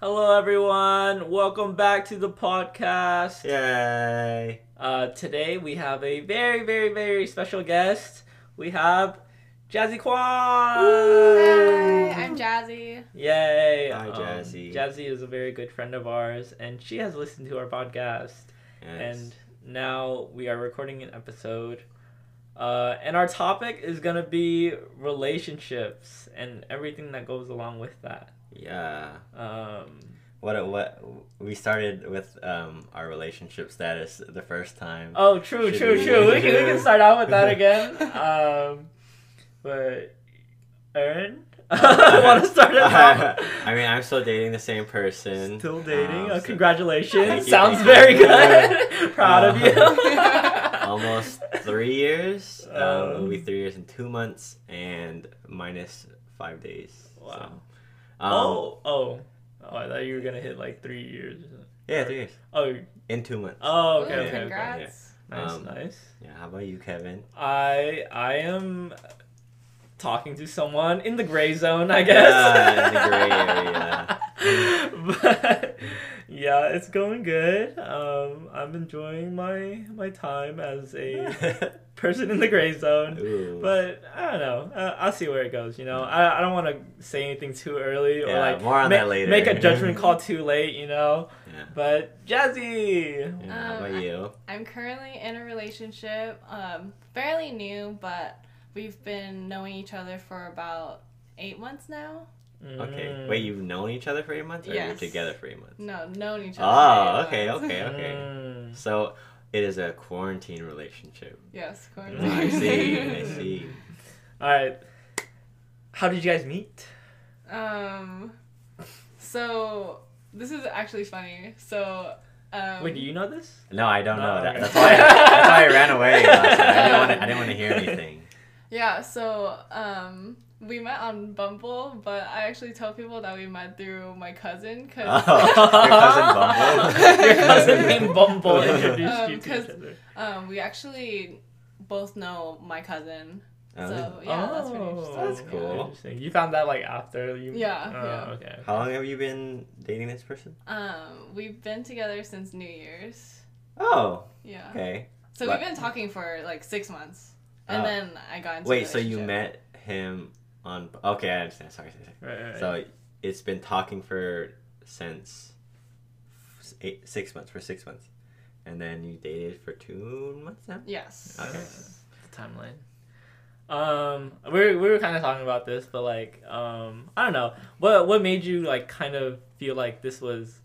Hello, everyone. Welcome back to the podcast. Yay! Uh, today we have a very, very, very special guest. We have Jazzy Kwan. Hi, I'm Jazzy. Yay! Hi, Jazzy. Jazzy is a very good friend of ours, and she has listened to our podcast. Yes. And now we are recording an episode. Uh, and our topic is gonna be relationships and everything that goes along with that. Yeah, Um, what what we started with um our relationship status the first time. Oh, true, Should true, we- true. We can, we can start out with that again. Um, but Aaron, I want to start it off? I mean, I'm still dating the same person. Still dating. Um, uh, so- congratulations. You, Sounds you. very good. Proud of you. Almost three years. Um, it'll be Um, three years and two months, and minus five days. Wow. So, um, oh, oh, oh! I thought you were gonna hit like three years. yeah, three years Oh, in two months. oh, Ooh, okay, okay, okay. congrats. Nice, Um, nice. Yeah. How about you, Kevin? I I am talking to someone in the gray zone, I guess. Yeah, in the gray but yeah, it's going good. Um, I'm enjoying my my time as a person in the gray zone. Ooh. But I don't know. Uh, I'll see where it goes. You know, I, I don't want to say anything too early or Yeah, like more on ma- that later. make a judgment call too late. You know. yeah. But Jazzy. Yeah, how Um, about you? I'm currently in a relationship, um, fairly new, but we've been knowing each other for about eight months now. Okay. Mm. Wait, you've known each other for eight months, or you're together for eight months? No, known each other. Oh, for okay, months. okay, okay. Mm. So it is a quarantine relationship. yes, of course. I see. I see. All right. How did you guys meet? Um, so this is actually funny. So, um, Wait, do you know this? No, I don't know. Oh, That, that's why. that's why I ran away. I didn't want to. I didn't want to hear anything. Yeah, so um, we met on Bumble, but I actually tell people that we met through my cousin because Oh, your cousin Bumble. Your cousin named Bumble introduced Um, you to 'cause- each other. um, we actually both know my cousin. Oh, So yeah, that's pretty Oh, interesting. That's cool. Interesting. You found that like after you. Yeah, Oh, yeah. Okay. How long have you been dating this person? Um, we've been together since New Year's. Oh, Yeah. okay. So What- we've been talking for like six months, and Oh. then I got into. Wait, so you met him on? Okay, I understand. Sorry, sorry. sorry. Right, right, right. So it's been talking for since eight, six months for six months, and then you dated for two months now. Yes. Okay. the timeline. Um, we were, we were kind of talking about this, but like, um, I don't know what what made you like kind of feel like this was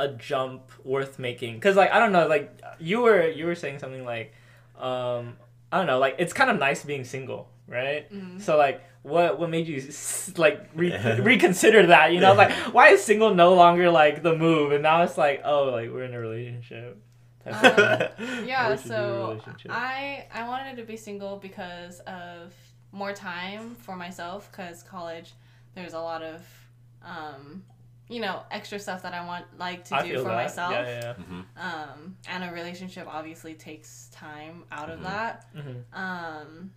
a jump worth making? Because like I don't know, like you were you were saying something like, um, I don't know, like it's kind of nice being single, right? Mhm. So like, what what made you like re- reconsider that? You know, like why is single no longer like the move, and now it's like, oh, like we're in a relationship. type of thing. Um, Yeah, Why should you do a so? I I wanted to be single because of more time for myself. Cause college, there's a lot of, um, you know, extra stuff that I want like to I do for that. myself. Yeah, yeah, hmm Um, and a relationship obviously takes time out of Mhm. that. yeah. hmm Um,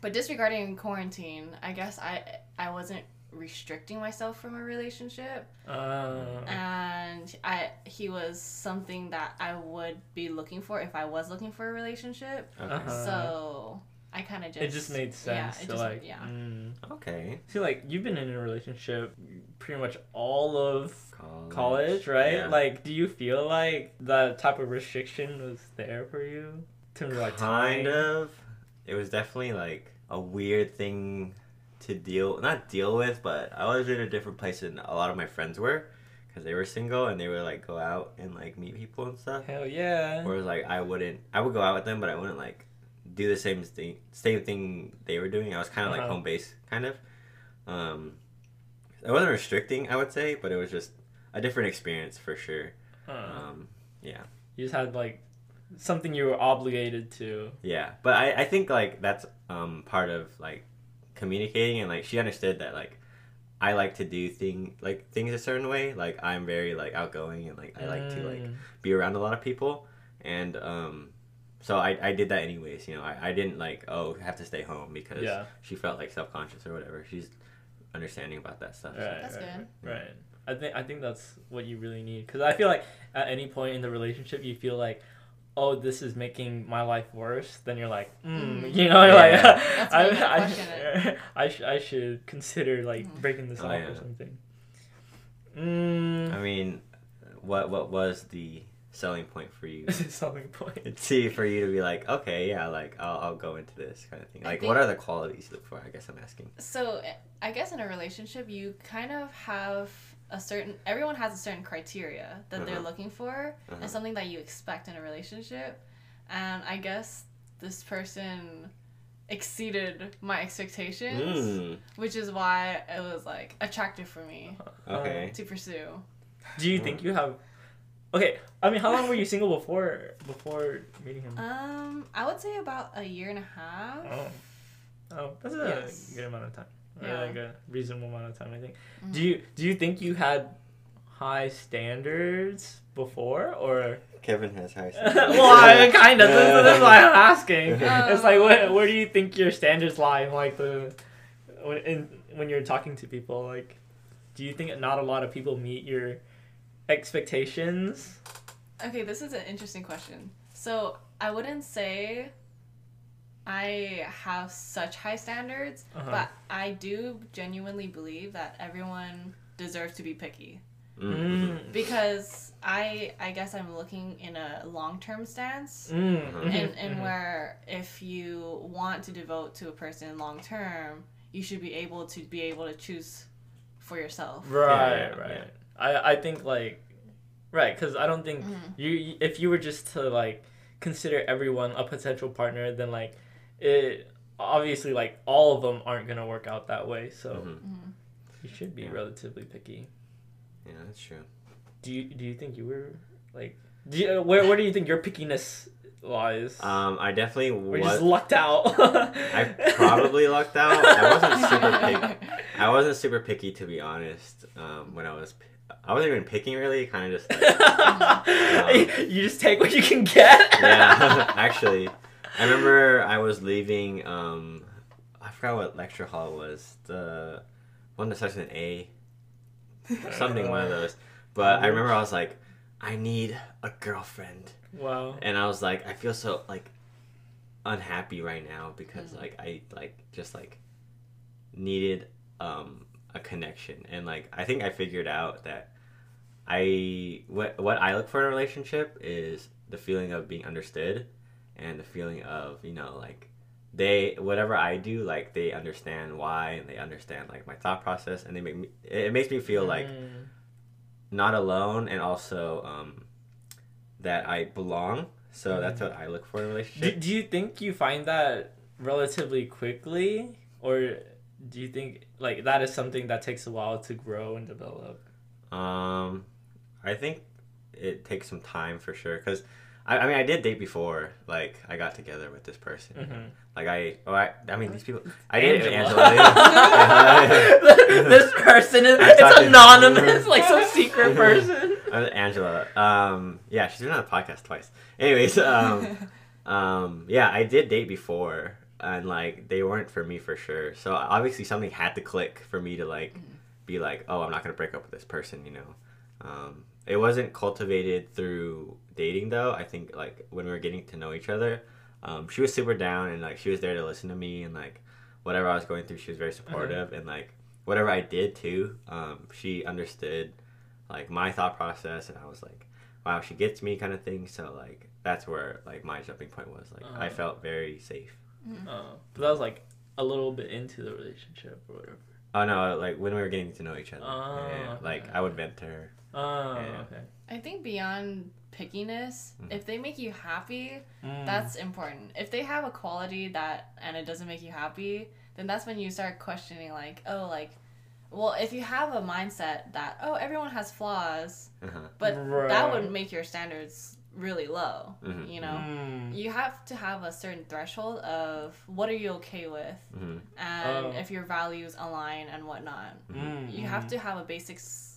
but disregarding quarantine, I guess I I wasn't restricting myself from a relationship Uh, and I he was something that I would be looking for if I was looking for a relationship. Uh-huh. So I kind of just it just made sense Yeah, to it just, like yeah. mm. Okay. see like you've been in a relationship pretty much all of College, college right Yeah. like do you feel like the type of restriction was there for you in terms of like kind time? of. It was definitely like a weird thing to deal, not deal with, but I was in a different place than a lot of my friends were, because they were single and they would like go out and like meet people and stuff. hell yeah Whereas like I wouldn't, I would go out with them, but I wouldn't like do the same thing, same thing they were doing. I was kind of like Uh-huh. home base, kind of. Um, it wasn't restricting, I would say, but it was just a different experience for sure. Uh, Um, yeah. you just had like something you were obligated to Yeah, but I, I think like that's um part of like communicating and like she understood that like I like to do thing like things a certain way. Like I'm very like outgoing and like I like to like Mm. be around a lot of people and um so I, I did that anyways, you know. I, I didn't like, oh, have to stay home because Yeah. she felt like self conscious or whatever. She's understanding about that stuff. so- Right, That's right, good. Right. right. I think I think that's what you really need because I feel like at any point in the relationship you feel like, oh, this is making my life worse. Then you're like, mm, Mm. you know, you're Yeah. like, That's I, when I, question. I, sh- I should consider like Mhm. breaking this Oh, off yeah. or something. Mm, I mean, what what was the selling point for you? selling point. See, for you to be like, okay, yeah, like I'll, I'll go into this kind of thing. Like, think- what are the qualities you look for? I guess I'm asking. So I guess in a relationship, you kind of have a certain. Everyone has a certain criteria that they're Uh-huh. looking for, Uh-huh. and something that you expect in a relationship. And I guess this person exceeded my expectations, Mm, which is why it was like attractive for me okay. to pursue. Do you think you have? Okay, I mean, how long were you single before before meeting him? Um, I would say about a year and a half. Oh, oh, that's a Yes. good amount of time. Or Yeah. like a reasonable amount of time, I think. Mhm. Do you do you think you had high standards before, or? Kevin has high. Standards. well, I kind of. This, this is why I'm asking. Um, it's like, where, where do you think your standards lie in like the when in, when you're talking to people? Like, do you think not a lot of people meet your expectations? Okay, this is an interesting question. So I wouldn't say I have such high standards, Uh-huh. but I do genuinely believe that everyone deserves to be picky Mm-hmm. Mm. because I I guess I'm looking in a long term stance. Mm. Mhm, And, and mhm. where if you want to devote to a person long term, you should be able to be able to choose for yourself. Right, Yeah, yeah, right. yeah. I I think like right because I don't think Mhm. you if you were just to like consider everyone a potential partner, then like it obviously like all of them aren't gonna work out that way. So Mhm. Mhm. you should be Yeah. relatively picky. Yeah, that's true. Do you do you think you were like do you, where where do you think your pickiness lies? Um, I definitely or was. just lucked out. I probably lucked out. I wasn't super picky. I wasn't super picky to be honest. Um, when I was, I wasn't even picking really. Kind of just like, you just take what you can get. yeah. Actually, I remember I was leaving. Um, I forgot what lecture hall it was. The one that starts with an A. Something one of those. But I remember I was like, I need a girlfriend. Wow. and I was like, I feel so like unhappy right now because Mhm. like I like just like needed um a connection and like I think I figured out that I what what I look for in a relationship is the feeling of being understood and the feeling of you know like they whatever I do like they understand why and they understand like my thought process and they make me it makes me feel like Mm. not alone and also um, that I belong. So Mm-hmm. that's what I look for in a Do, relationship. do you think you find that relatively quickly, or do you think like that is something that takes a while to grow and develop? Um, I think it takes some time for sure because. I, I mean, I did date before. Like, I got together with this person. Mhm. Like, I, oh, I, I mean, these people. I did Angela. Angela. this person is it's anonymous, like some secret person. Angela. Um, yeah, she's been on the podcast twice. Anyways, um, um, yeah, I did date before, and like they weren't for me for sure. So obviously something had to click for me to like be like, oh, I'm not gonna break up with this person. You know, um, it wasn't cultivated through dating though. I think like when we were getting to know each other, um, she was super down and like she was there to listen to me and like whatever I was going through, she was very supportive and like whatever I did too, um, she understood like my thought process and I was like, wow, she gets me kind of thing. So like that's where like my jumping point was. Like I Uh-huh. felt very safe. Oh, but that was like a little bit into the relationship or whatever. Oh no, like when we were getting to know each other. Oh, yeah, okay. like I would vent to her. Oh, Yeah. okay. I think beyond pickiness, Mhm. if they make you happy, Mm. that's important. If they have a quality that and it doesn't make you happy, then that's when you start questioning like, oh, like, well, if you have a mindset that oh, everyone has flaws, Uh-huh. but that would make your standards really low. Mhm. You know, Mm. you have to have a certain threshold of what are you okay with, hmm and Oh. if your values align and whatnot. Mm, You have to have a basic s-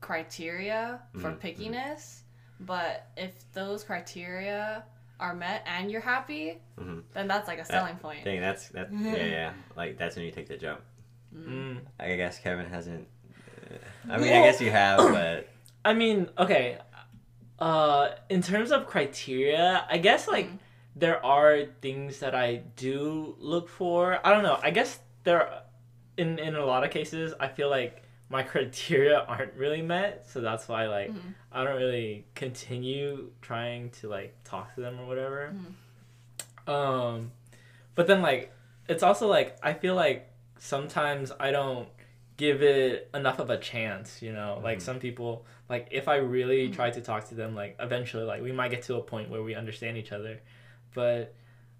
criteria for Mhm, mhm. pickiness, but if those criteria are met and you're happy, Mhm. then that's like a selling point. Dang, that's that. yeah, yeah. Like that's when you take the jump. Mm. I guess Kevin hasn't I mean, I guess you have, but I mean, okay. Uh, in terms of criteria, I guess like Mm. there are things that I do look for. I don't know. I guess there, in in a lot of cases, I feel like my criteria aren't really met, so that's why like Mhm. I don't really continue trying to like talk to them or whatever. Um, but then like it's also like I feel like sometimes I don't give it enough of a chance, you know. Like Mhm. some people like if I really Mhm. try to talk to them like eventually like we might get to a point where we understand each other. But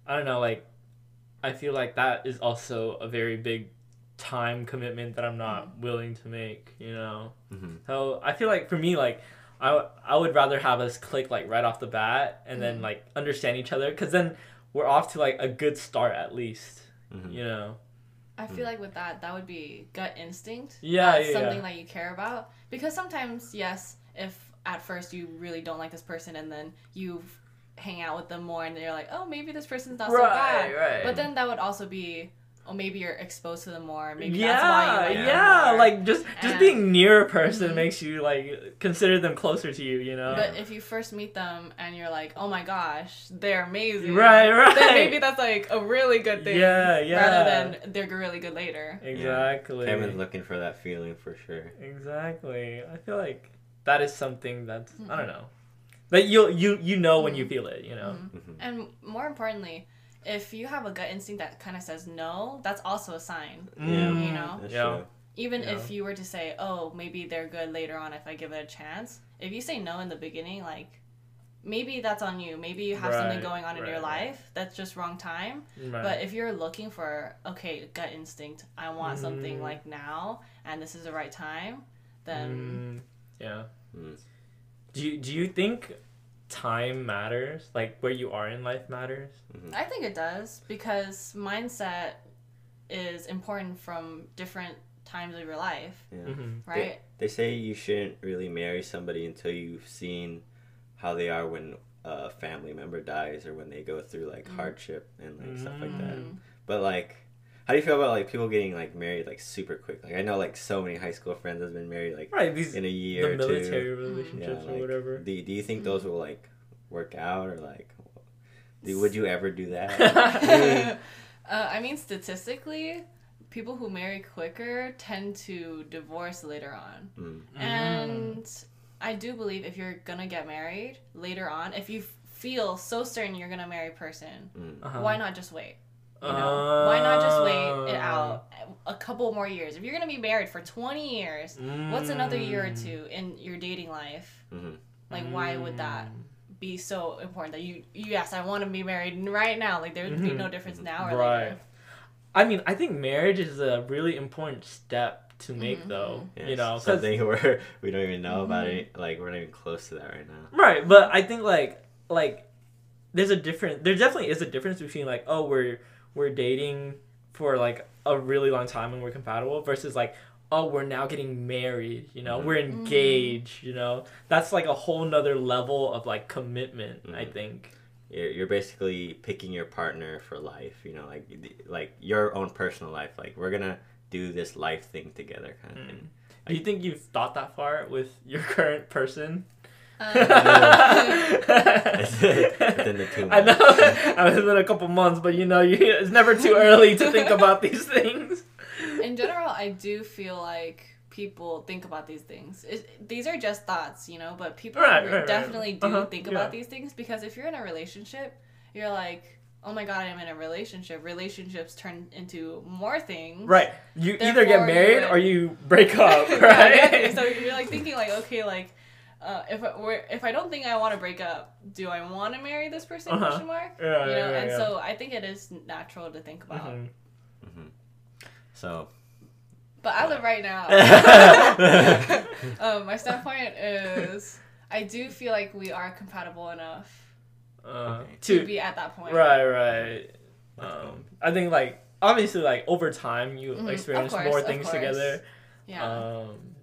I don't know like I feel like that is also a very big time commitment that I'm not willing to make, you know. mhm. So I feel like for me, like I, w- I would rather have us click like right off the bat and then Mhm. like understand each other because then we're off to like a good start at least, Mhm. you know. I feel like with that, that would be gut instinct. Yeah, That's yeah, something yeah. that you care about. Because sometimes, yes, if at first you really don't like this person and then you hang out with them more and you're like, oh, maybe this person's not so bad. right. But then that would also be, oh, maybe you're exposed to them more. Maybe yeah, that's why you like yeah, them more. like just just And- being near a person Mhm. makes you like consider them closer to you, you know. But if you first meet them and you're like, oh my gosh, they're amazing. Right, right. Then maybe that's like a really good thing. Yeah, yeah. Rather than they're really good later. exactly. Kevin's looking for that feeling for sure. Exactly. I feel like that is something that's I Mhm. don't know. That you you you know when you Mhm. feel it, you know. Mhm. Mhm. And more importantly, if you have a gut instinct that kind of says no, that's also a sign. Yeah. Mm, You know? That's Yeah. true. Even Yeah. if you were to say, oh, maybe they're good later on if I give it a chance, if you say no in the beginning, like, maybe that's on you. Maybe you have something going on in your right. life that's just wrong time. Right. But if you're looking for, okay, gut instinct, I want something Mm. like now, and this is the right time, then Mm, yeah. Mm. Do you do you think time matters? Like where you are in life matters? Mhm. I think it does because mindset is important from different times of your life, Yeah. Mm-hmm. right? They say you shouldn't really marry somebody until you've seen how they are when a family member dies or when they go through like Mm. hardship and like stuff like that. Mm. But like, how do you feel about like people getting like married like super quick? Like I know like so many high school friends have been married like Right. These in a the year or military two. relationships Yeah, or whatever. Do do you think those will like work out or like? Do, would you ever do that? uh, I mean, statistically, people who marry quicker tend to divorce later on. Mm. And I do believe if you're gonna get married later on, if you feel so certain you're gonna marry a person, Mm. Uh-huh. why not just wait? You know, why not just wait it Uh, out a couple more years? If you're gonna be married for 20 years, what's another year or Mm. two in your dating life? Mhm. Like, why would that Mm. be so important that you, yes, I want to be married right now? Like, there would be no difference now or Right. later. I mean, I think marriage is a really important step to make, Mhm. though. Yeah, you know, something where we don't even know about Mhm. it. Like we're not even close to that right now. Right, but I think like like there's a different there definitely is a difference between like oh we're we're dating for like a really long time and we're compatible versus like oh we're now getting married you know Mhm. we're engaged you know that's like a whole nother level of like commitment i Mhm. think You're, you're basically picking your partner for life. You know, like like your own personal life. Like we're gonna do this life thing together, kind of Mm. thing. do you think you've thought that far with your current person Um, two I know. months. I mean, it's a couple months, but you know, you, it's never too early to think about these things. in general, I do feel like people think about these things. It, these are just thoughts, you know, but people Right, re- right, right. definitely do Uh-huh, think yeah. about these things because if you're in a relationship, you're like, oh my god, I'm in a relationship. Relationships turn into more things. Right. You either Therefore, get you married would- or you break up, Yeah, right? exactly. So you're like thinking like, okay, like. Uh, if I, we're, if I don't think I want to break up, do I want to marry this person? Uh-huh. Question mark. Yeah, you know, yeah, and yeah. so I think it is natural to think about. Mhm. hmm So But as of right now, um, my standpoint is I do feel like we are compatible enough Uh, to to be at that point. right, right. Um, I think like obviously like over time you Mhm, experience course, more things together. Yeah. Um,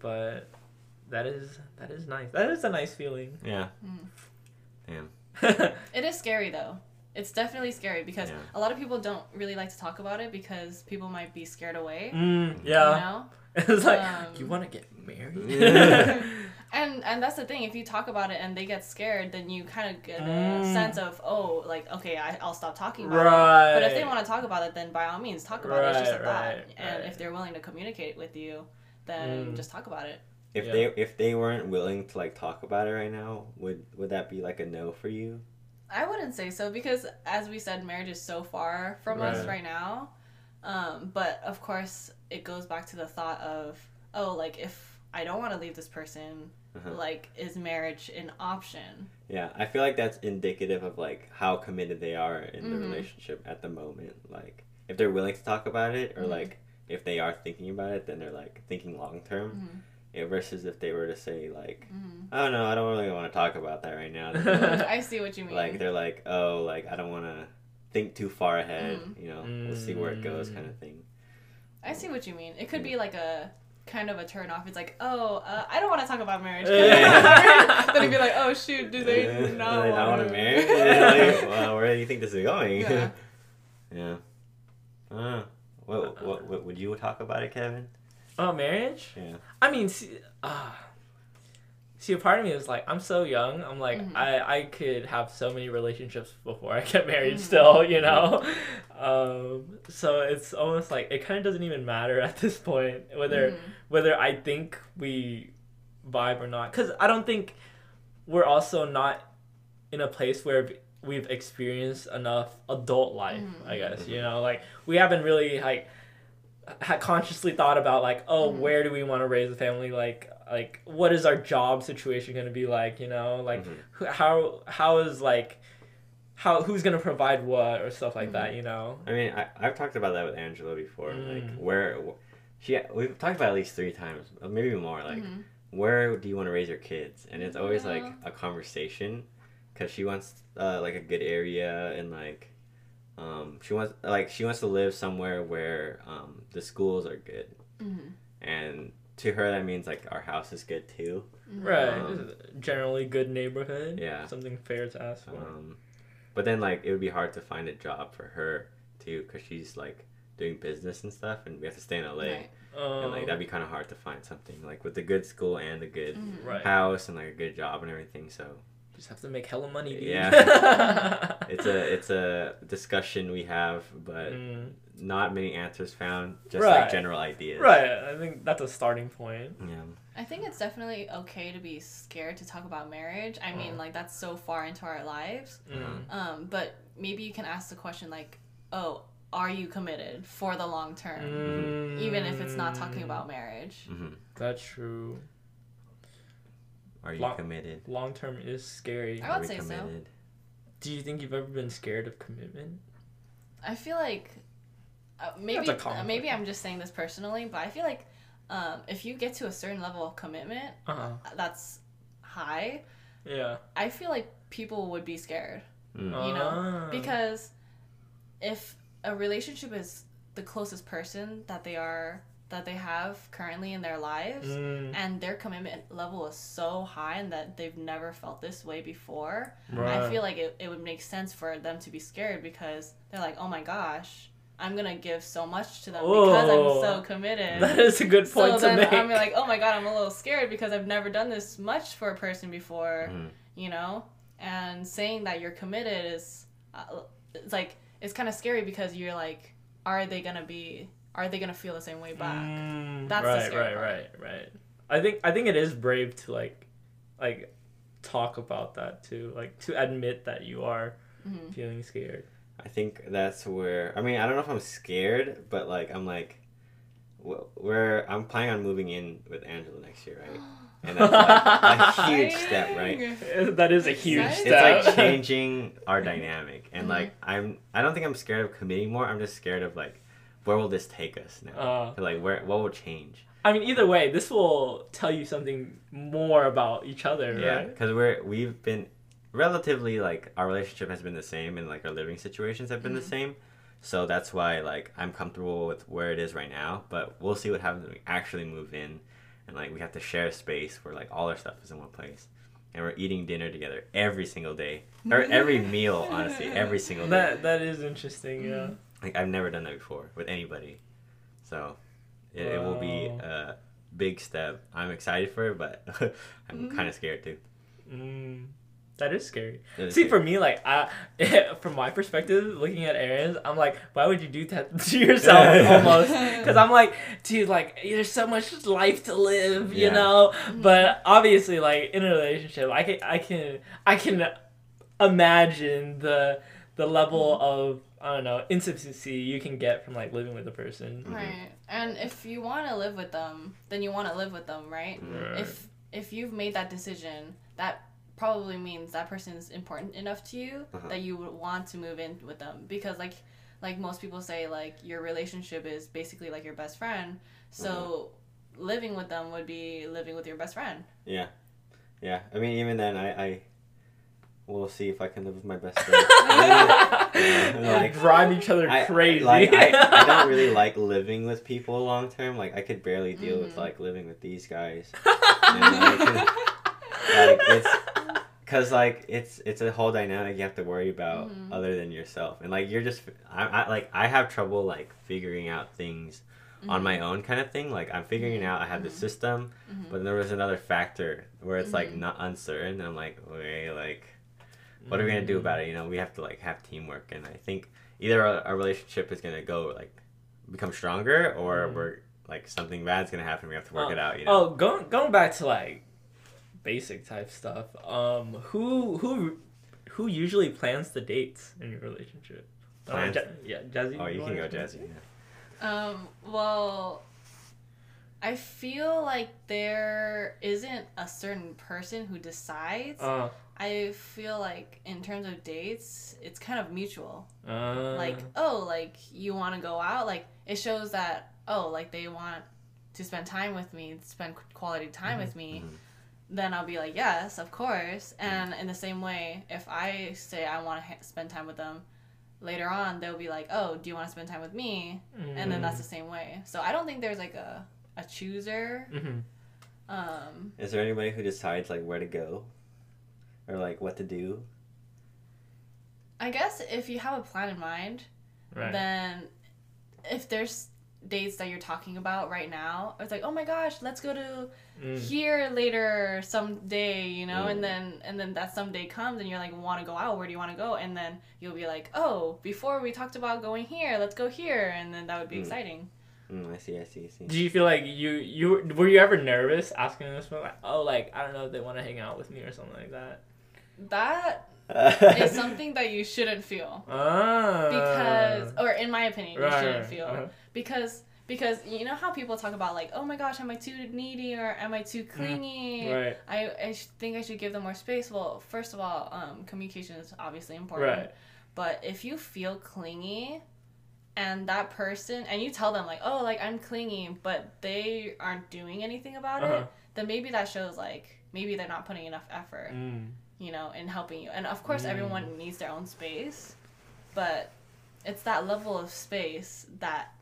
but that is that is nice. That is a nice feeling. yeah, Mm. damn. it is scary though. It's definitely scary because Yeah. a lot of people don't really like to talk about it because people might be scared away. mm, You yeah. know? it's like Um, you want to get married. Yeah. and and that's the thing. If you talk about it and they get scared, then you kind of get a Mm. sense of oh, like okay, I, I'll stop talking about it. right. But if they want to talk about it, then by all means talk about it. It's just a Right, thought. right, and if they're willing to communicate with you, then Mm. just talk about it. If Yeah. they if they weren't willing to like talk about it right now, would would that be like a no for you? I wouldn't say so because, as we said, marriage is so far from us Right. right now. Um, but of course, it goes back to the thought of, oh, like if I don't want to leave this person, Uh-huh. like is marriage an option? Yeah, I feel like that's indicative of like how committed they are in the Mhm. relationship at the moment. Like if they're willing to talk about it, or Mhm. like if they are thinking about it, then they're like thinking long term. Mhm. Yeah, versus if they were to say like, Mhm. I don't know, I don't really want to talk about that right now. like- I see what you mean. like they're like, oh, like I don't want to think too far ahead. Mhm. You know, we'll see where it goes, Mm. kind of thing. I see what you mean. It could Mm. be like a kind of a turn off. It's like, oh, uh, I don't want to talk about marriage. Yeah. then it'd be like, oh shoot, do they Uh, not they want want to to marry? Like, well, where do you think this is going? Yeah. yeah. Uh, what, what, what would you talk about it, Kevin? Oh, marriage. Yeah. I mean, see, uh, see, a part of me is like, I'm so young. I'm like, Mhm. I, I could have so many relationships before I get married Mhm. still, you know? Um, so it's almost like, it kind of doesn't even matter at this point whether, Mhm. whether I think we vibe or not. Because I don't think we're also not in a place where we've experienced enough adult life. I guess, you Mhm. know? Like, we haven't really, like, had consciously thought about like oh Mhm. where do we want to raise a family like like what is our job situation going to be like you know like Mhm. how how is like how who's going to provide what or stuff like that you know I mean, I, I've talked about that with Angela before. Mm. Like, where she we've talked about it at least three times, maybe more. Like, Mhm. where do you want to raise your kids? And it's always like a conversation, because she wants uh, like a good area and like. Um, she wants like she wants to live somewhere where um, the schools are good, Mhm. and to her that means like our house is good too. Mhm. right Um, generally good neighborhood yeah. something fair to ask for Um, but then like it would be hard to find a job for her too, because she's like doing business and stuff, and we have to stay in LA. Right. um, and like that'd be kind of hard to find something like with a good school and a good Mhm. house and like a good job and everything so just have to make hella money dude. Yeah. it's a it's a discussion we have but Mm. not many answers found just Right. like general ideas right i think that's a starting point yeah I think it's definitely okay to be scared to talk about marriage. I mean, Oh. like that's so far into our lives. Mm. Um, but maybe you can ask the question like, "Oh, are you committed for the long term, Mm. even if it's not talking about marriage?" hmm that's true are you Lo- committed long term is scary I would we say so. do you think you've ever been scared of commitment I feel like uh, maybe That's a common uh, maybe. I'm just saying this personally, but I feel like um, if you get to a certain level of commitment uh-huh that's high, yeah I feel like people would be scared. Mm. you know, Ah. because if a relationship is the closest person that they are that they have currently in their lives Mm, and their commitment level is so high and that they've never felt this way before right. i feel like it, it would make sense for them to be scared because they're like oh my gosh i'm gonna give so much to them because Oh. i'm so committed that is a good so point to then make i'm like oh my god i'm a little scared because i've never done this much for a person before Mhm. you know and saying that you're committed is uh, it's like it's kind of scary because you're like are they gonna be are they gonna feel the same way back Mm, That's the right, scary right, part. right, right. I think I think it is brave to like, like, talk about that too. Like to admit that you are Mhm. feeling scared. I think that's where I mean I don't know if I'm scared, but like I'm like, where I'm planning on moving in with Angela next year, right? And that's like a huge step, right? that is a huge Exciting. step. It's like changing our dynamic, and Mhm. like I'm I don't think I'm scared of committing more. I'm just scared of like, where will this take us now? Uh, like where what will change? I mean, either way, this will tell you something more about each other, Yeah, right? because we're we've been relatively like our relationship has been the same, and like our living situations have been the Mhm. same. So that's why like I'm comfortable with where it is right now. But we'll see what happens when we actually move in, and like we have to share a space where like all our stuff is in one place, and we're eating dinner together every single day or every meal. Honestly, every single day. That that is interesting. Yeah. Mhm. Like I've never done that before with anybody. So it, it will be a big step. I'm excited for it, but I'm Mhm. kind of scared too. Mm, that is scary. It is See, for me, like, I, from my perspective, looking at Aaron's, I'm like, why would you do that to yourself almost? Because I'm like, dude, like, there's so much life to live, you Yeah. know. But obviously, like, in a relationship, I can, I can, I can imagine the the level of I don't know intimacy you can get from like living with a person. Mhm. Right. And if you want to live with them, then you want to live with them, right? Mhm. If if you've made that decision, that probably means that person is important enough to you Uh-huh. that you would want to move in with them because like like most people say like your relationship is basically like your best friend. So Uh-huh. living with them would be living with your best friend. Yeah, yeah. I mean, even then, I, I we'll see if I can live with my best friend. Yeah, like, drive each other I, crazy. Like I, I don't really like living with people long term. Like I could barely deal with Mhm. like living with these guys. like, like it's because like it's it's a whole dynamic you have to worry about Mhm. other than yourself and like you're just I, I like i have trouble like figuring out things on my own kind of thing like i'm figuring it out i have the Mhm. system Mhm. but then there was another factor where it's like Mhm. not uncertain and i'm like okay like what are we gonna do Mm. about it you know we have to like have teamwork and i think either our, our relationship is gonna go like become stronger or Mm. we're like something bad's gonna happen we have to work Oh, it out you know Oh, going going back to like basic type stuff. Um, who who who usually plans the dates in your relationship? Uh, Plans- Ja- yeah, Jazzy. oh you can go go? jazzy yeah. Um, well, I feel like there isn't a certain person who decides. Uh, I feel like in terms of dates, it's kind of mutual. uh, Like, oh, like you want to go out, like it shows that oh, like they want to spend time with me, spend quality time with me. Mhm. Then I'll be like, yes, of course. And in the same way, if I say I want to ha- spend time with them, later on they'll be like, oh, do you want to spend time with me? and then that's the same way. So I don't think there's like a a chooser. hmm Um, Is there anybody who decides like where to go, or like what to do? I guess if you have a plan in mind, right. then if there's dates that you're talking about right now, it's like, oh my gosh, let's go to Mm. here later someday, you know, Mm. and then and then that someday comes and you're like, want to go out? Where do you want to go? And then you'll be like, oh, before we talked about going here, let's go here, and then that would be Mm. exciting. Mm, I see, I see, I see. Do you feel like you you were you ever nervous asking this one like oh like I don't know if they want to hang out with me or something like that? That is something that you shouldn't feel. Ah. because or in my opinion you shouldn't right, feel uh-huh. because because you know how people talk about like oh my gosh am i too needy or am i too clingy Mm-hmm. right i, I sh- think i should give them more space well first of all um, communication is obviously important right but if you feel clingy and that person and you tell them like oh like i'm clingy but they aren't doing anything about Uh-huh. it then maybe that shows like maybe they're not putting enough effort mm. You know, in helping you. And of course, Mm. everyone needs their own space, but it's that level of space that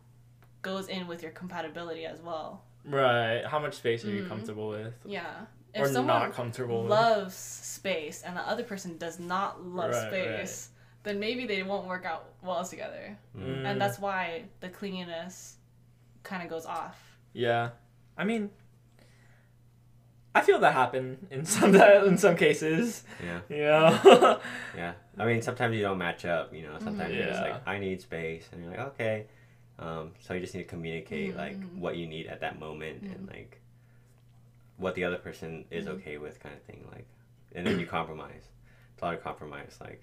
goes in with your compatibility as well. right how much space are you Mhm. comfortable with Yeah. or If someone not comfortable with loves space and the other person does not love Right, space, then maybe they won't work out well together. Mm. And that's why the clinginess kind of goes off. Yeah, I mean, I feel that happen in some in some cases. Yeah, You know. yeah. I mean, sometimes you don't match up. You know, sometimes you're just like, I need space, and you're like, okay. Um, so you just need to communicate like Mhm. what you need at that moment and like what the other person is Mhm. okay with, kind of thing. Like, and then you compromise. It's a lot of compromise, like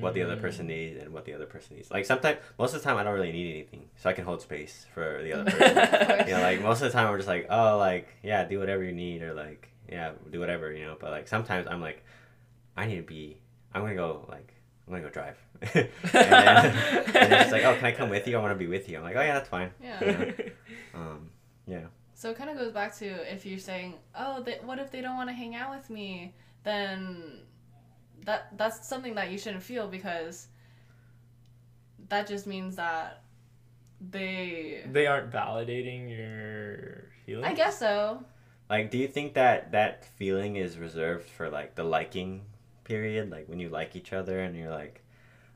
what the other Mm. person needs and what the other person needs. Like sometimes, most of the time, I don't really need anything, so I can hold space for the other person. you know, like most of the time I'm just like, oh, like yeah, do whatever you need, or like yeah, do whatever, you know. But like sometimes I'm like, I need to be. I'm gonna go like I'm gonna go drive, and then and then it's like, oh, can I come with you? I want to be with you. I'm like, oh yeah, that's fine. Yeah. Um, yeah, So it kind of goes back to if you're saying, "Oh, they, what if they don't want to hang out with me?" Then that that's something that you shouldn't feel because that just means that they. they aren't validating your feelings. I guess so. like, do you think that that feeling is reserved for like the liking period, like when you like each other and you're like,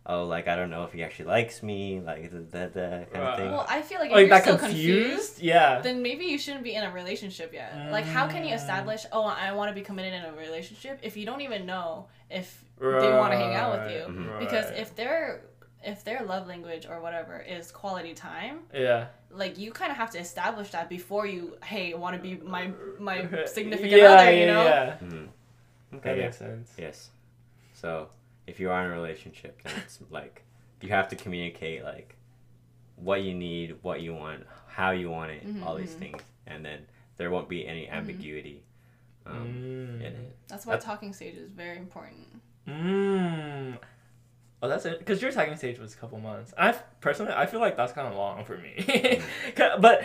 oh, like I don't know if he actually likes me, like that that, that kind of thing. Well, I feel like if like you're that still confused? confused, Yeah. then maybe you shouldn't be in a relationship yet. Like, how can you Mm. establish, oh, I want to be committed in a relationship if you don't even know if they want to hang out with you? Mhm. Right. Because if their if their love language or whatever is quality time, yeah. like you kind of have to establish that before you, hey, want to be my my significant yeah, other, you know? Yeah. Mhm. That Okay, yeah. makes sense. Yes. So if you are in a relationship, then it's like you have to communicate like what you need, what you want, how you want it, Mhm, all these mhm. things, and then there won't be any ambiguity. Um, Mm. in it. That's why That's- talking stage is very important. Mm. Oh, that's it. Because your talking stage was a couple months. I personally, I feel like that's kind of long for me. but,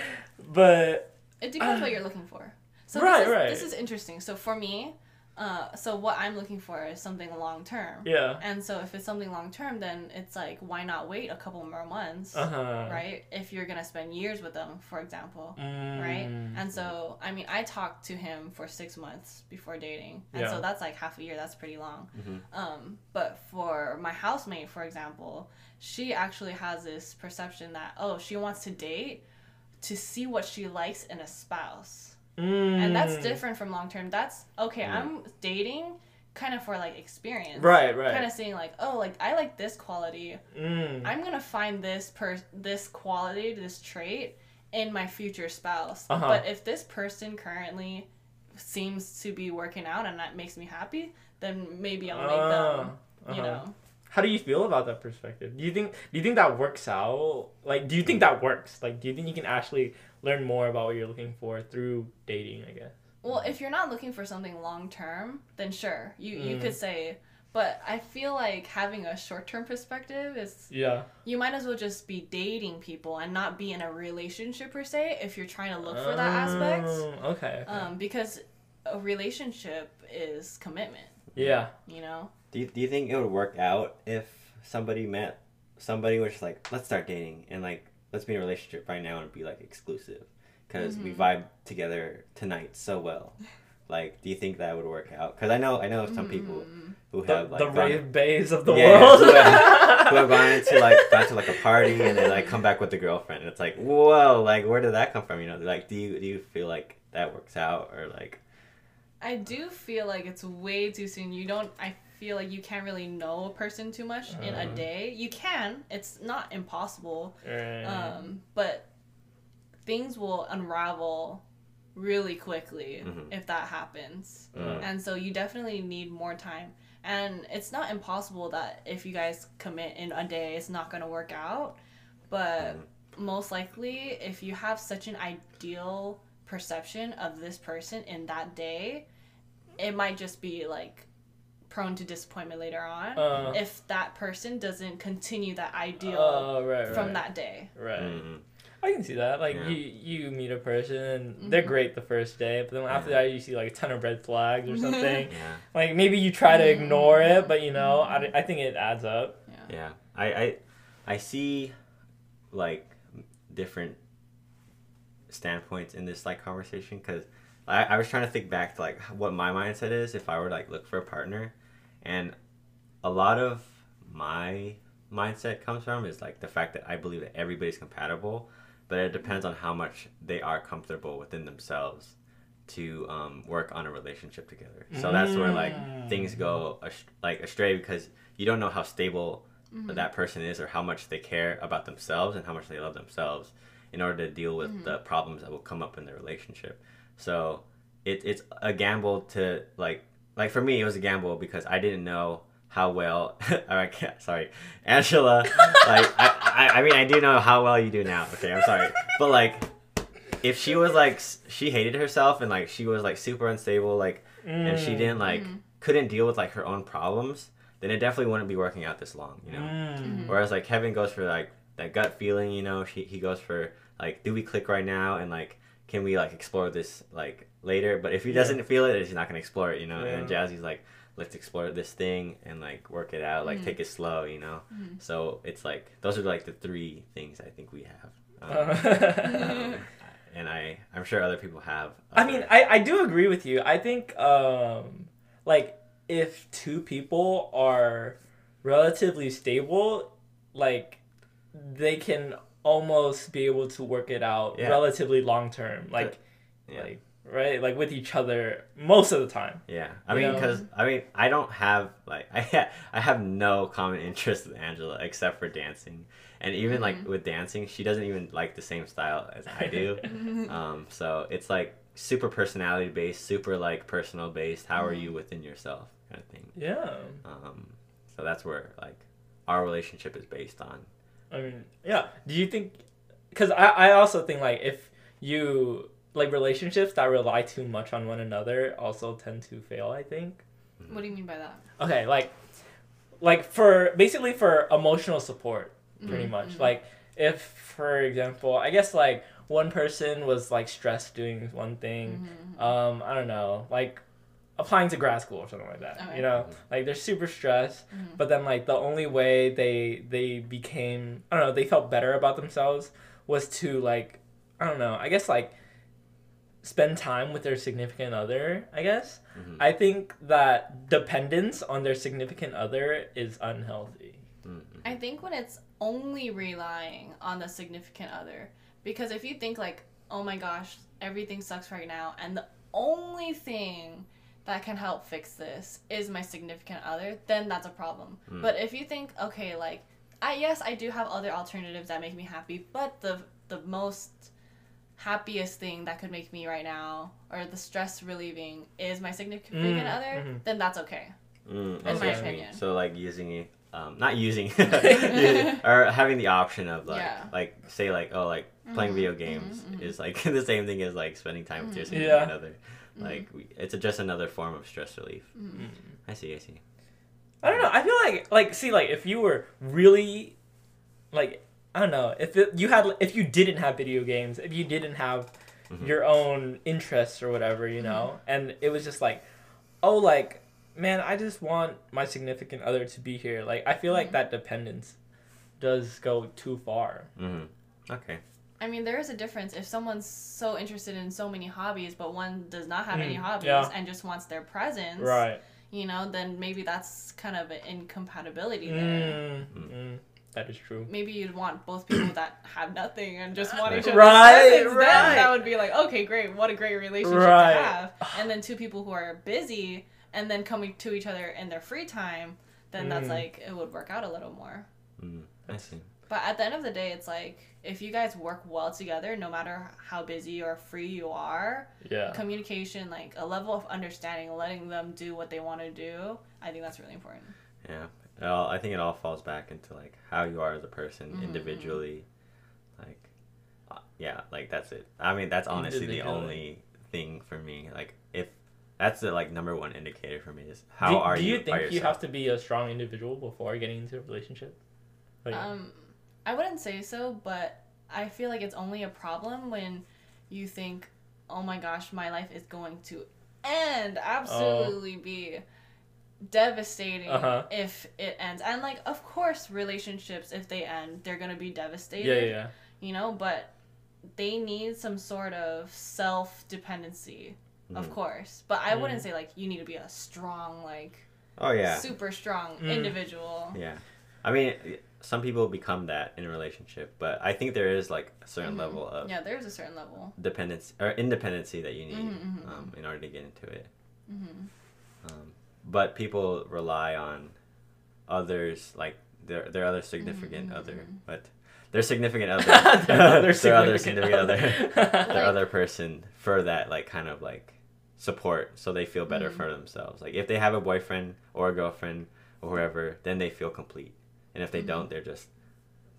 but It depends Uh, what you're looking for. So right, this is, right. this is interesting. So for me, uh, so what I'm looking for is something long term. yeah. And so if it's something long term, then it's like why not wait a couple more months, Uh huh. right? If you're gonna spend years with them, for example, Mm. right? And so I mean, I talked to him for six months before dating, and Yeah. so that's like half a year. That's pretty long. Mhm. Um, but for my housemate, for example, she actually has this perception that oh, she wants to date to see what she likes in a spouse and that's Mm. different from long term. That's okay. Mm. I'm dating kind of for like experience, Right, right. Kind of seeing like, oh, like I like this quality. Mm. I'm gonna find this per this quality, this trait in my future spouse. Uh-huh. But if this person currently seems to be working out and that makes me happy, then maybe I'll make them. Ah, You uh-huh. know, How do you feel about that perspective? Do you think do you think that works out? Like, do you think that works? Like, do you think you can actually learn more about what you're looking for through dating? I guess. well, if you're not looking for something long term, then sure, you you Mm. could say. But I feel like having a short term perspective is Yeah. you might as well just be dating people and not be in a relationship per se if you're trying to look for that aspect Oh, Okay. okay. um, because a relationship is commitment yeah. you know Do you, do you think it would work out if somebody met somebody was just like, let's start dating and like let's be in a relationship right now and be like exclusive because we Mm-hmm. vibe together tonight so well. Like, do you think that would work out? Because I know I know of some people Mm. who The, have like the gone- rave bays of the Yeah, world. who have- who have gone into like gone to like a party and then like come back with the girlfriend. And it's like, whoa, like where did that come from? You know, like do you do you feel like that works out or like i do feel like it's way too soon you don't i feel like you can't really know a person too much in a Uh. day you can it's not impossible Right. um, but things will unravel really quickly Mhm. if that happens Mm. and so you definitely need more time and it's not impossible that if you guys commit in a day it's not going to work out but Mhm. most likely if you have such an ideal perception of this person in that day it might just be like prone to disappointment later on Uh, if that person doesn't continue that ideal oh, right, right. from that day Right. mm, I can see that. Like Yeah. you, you meet a person and they're Mhm. great the first day, but then after Yeah. that you see like a ton of red flags or something. yeah. like maybe you try to Mm-hmm. ignore it, but you know, I, I think it adds up. yeah Yeah, I, I, I see, like, different standpoints in this like conversation because I, I was trying to think back to like what my mindset is if I were to like look for a partner, and a lot of my mindset comes from is like the fact that I believe that everybody's compatible, but it depends on how much they are comfortable within themselves to um, work on a relationship together. So that's where like mm. things go ast- like astray because you don't know how stable mm-hmm. that person is or how much they care about themselves and how much they love themselves in order to deal with mm-hmm. the problems that will come up in the relationship. So it, it's a gamble to like like for me it was a gamble because I didn't know how well I can't sorry Angela like I, I I mean I do know how well you do now. Okay I'm sorry. But like if she was like she hated herself and like she was like super unstable like and she Mm. didn't like couldn't deal with like her own problems then it definitely wouldn't be working out this long you know? Mm. whereas like kevin goes for like that gut feeling you know? He, he goes for like do we click right now? And like can we like explore this like later but if he doesn't feel it he's not gonna explore it you know and Yeah. jazzy's like let's explore this thing and like work it out like Mhm. take it slow you know Mhm. so it's like those are like the three things i think we have um, um, and i i'm sure other people have I mean, I, I do agree with you. I think um like if two people are relatively stable, like they can almost be able to work it out Yeah. relatively long term, like Yeah. like right, like with each other most of the time. Yeah, I mean, because I mean, I don't have like I ha- I have no common interest with Angela except for dancing, and even like with dancing, she doesn't even like the same style as I do. um, so it's like super personality based, super like personal based. How are you within yourself, kind of thing. Yeah. Um, so that's where like our relationship is based on. I mean, yeah. Do you think? Because I, I also think like if you like relationships that rely too much on one another also tend to fail. I think. What do you mean by that? Okay, like, like for basically for emotional support, pretty Mhm, much. mhm. Like if, for example, I guess like one person was like stressed doing one thing. Mhm. Um, I don't know, like applying to grad school or something like that. Okay. You know, like they're super stressed, but then like the only way they they became I don't know they felt better about themselves was to like I don't know I guess like spend time with their significant other. I guess Mhm. I think that dependence on their significant other is unhealthy. Mhm. I think when it's only relying on the significant other, because if you think like, oh my gosh, everything sucks right now, and the only thing that can help fix this is my significant other, then that's a problem. Mm. But if you think, okay, like, I yes, I do have other alternatives that make me happy, but the the most happiest thing that could make me right now, or the stress relieving, is my significant Mm, other, mhm. then that's okay. Mm, In I my see what you mean. opinion. So like using it, um, not using, using- or having the option of like, Yeah. like say like oh like playing Mhm, video games mhm, mhm. is like the same thing as like spending time with your Mhm. significant Yeah. other. Like we, it's a, just another form of stress relief. I see. I see. I don't know. I feel like like see like if you were really like I don't know if it, you had if you didn't have video games if you didn't have Mhm. your own interests or whatever you know and it was just like oh like man I just want my significant other to be here like I feel like Mhm. that dependence does go too far. hmm Okay. I mean, there is a difference if someone's so interested in so many hobbies, but one does not have any Mm, hobbies yeah. and just wants their presence. Right. You know, then maybe that's kind of an incompatibility there. Mm, mm, that is true. Maybe you'd want both people that have nothing and just want each other's Right, right. Then that would be like, okay, great, what a great relationship Right. to have. And then two people who are busy and then coming to each other in their free time, then that's Mm. like it would work out a little more. Mm, I see. But at the end of the day, it's like if you guys work well together, no matter how busy or free you are, Yeah. communication, like a level of understanding, letting them do what they want to do, I think that's really important. Yeah. It all, I think it all falls back into like how you are as a person Mhm. individually. Like, uh, yeah, like that's it. I mean, that's honestly the only thing for me. Like, if that's the like number one indicator for me is how do, are do you? Do you by think you have to be a strong individual before getting into a relationship? Like, Um, I wouldn't say so, but I feel like it's only a problem when you think, oh my gosh, my life is going to end, absolutely be devastating Uh-huh. if it ends. And like, of course, relationships, if they end, they're gonna be devastated. yeah, yeah. you know, but they need some sort of self dependency, of Mhm. course. But I wouldn't Mm. say like you need to be a strong, like Oh yeah. super strong Mm. individual. Yeah. I mean, some people become that in a relationship, but I think there is like a certain Mhm. level of Yeah, there's a certain level. dependence or independency that you need Mhm, mhm, um, in order to get into it. hmm Um, but people rely on others, like their their other significant Mhm, other, but their significant other, Their other their other significant significant other, other. their other person for that like kind of like support, so they feel better Mhm. for themselves. Like if they have a boyfriend or a girlfriend or whoever, then they feel complete, and if they Mhm. don't, they're just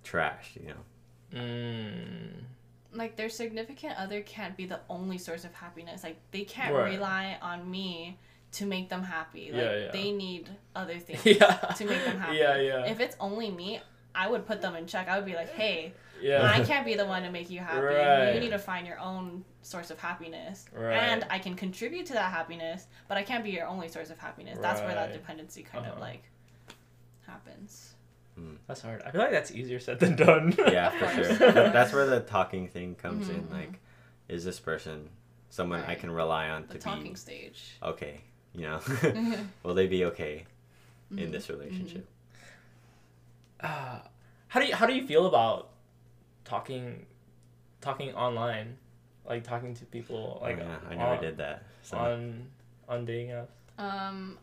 trash. You know. Mm. Like their significant other can't be the only source of happiness. Like they can't Right. rely on me to make them happy. Like Yeah, yeah. they need other things Yeah. to make them happy. Yeah, yeah. If it's only me, I would put them in check. I would be like, hey, yeah. I can't be the one to make you happy. Right. You need to find your own source of happiness. Right. And I can contribute to that happiness, but I can't be your only source of happiness. That's where that dependency kind of Uh-huh. like happens. That's hard. I feel like that's easier said than done. Yeah, for sure. That's where the talking thing comes Mhm, in. Like, is this person someone I can rely on to be? The to talking be stage. okay? You know, Mhm. will they be okay in Mhm, this relationship? uh, how do you how do you feel about talking talking online, like talking to people Oh, like yeah, I never on, did that. So. on on dating apps? Um,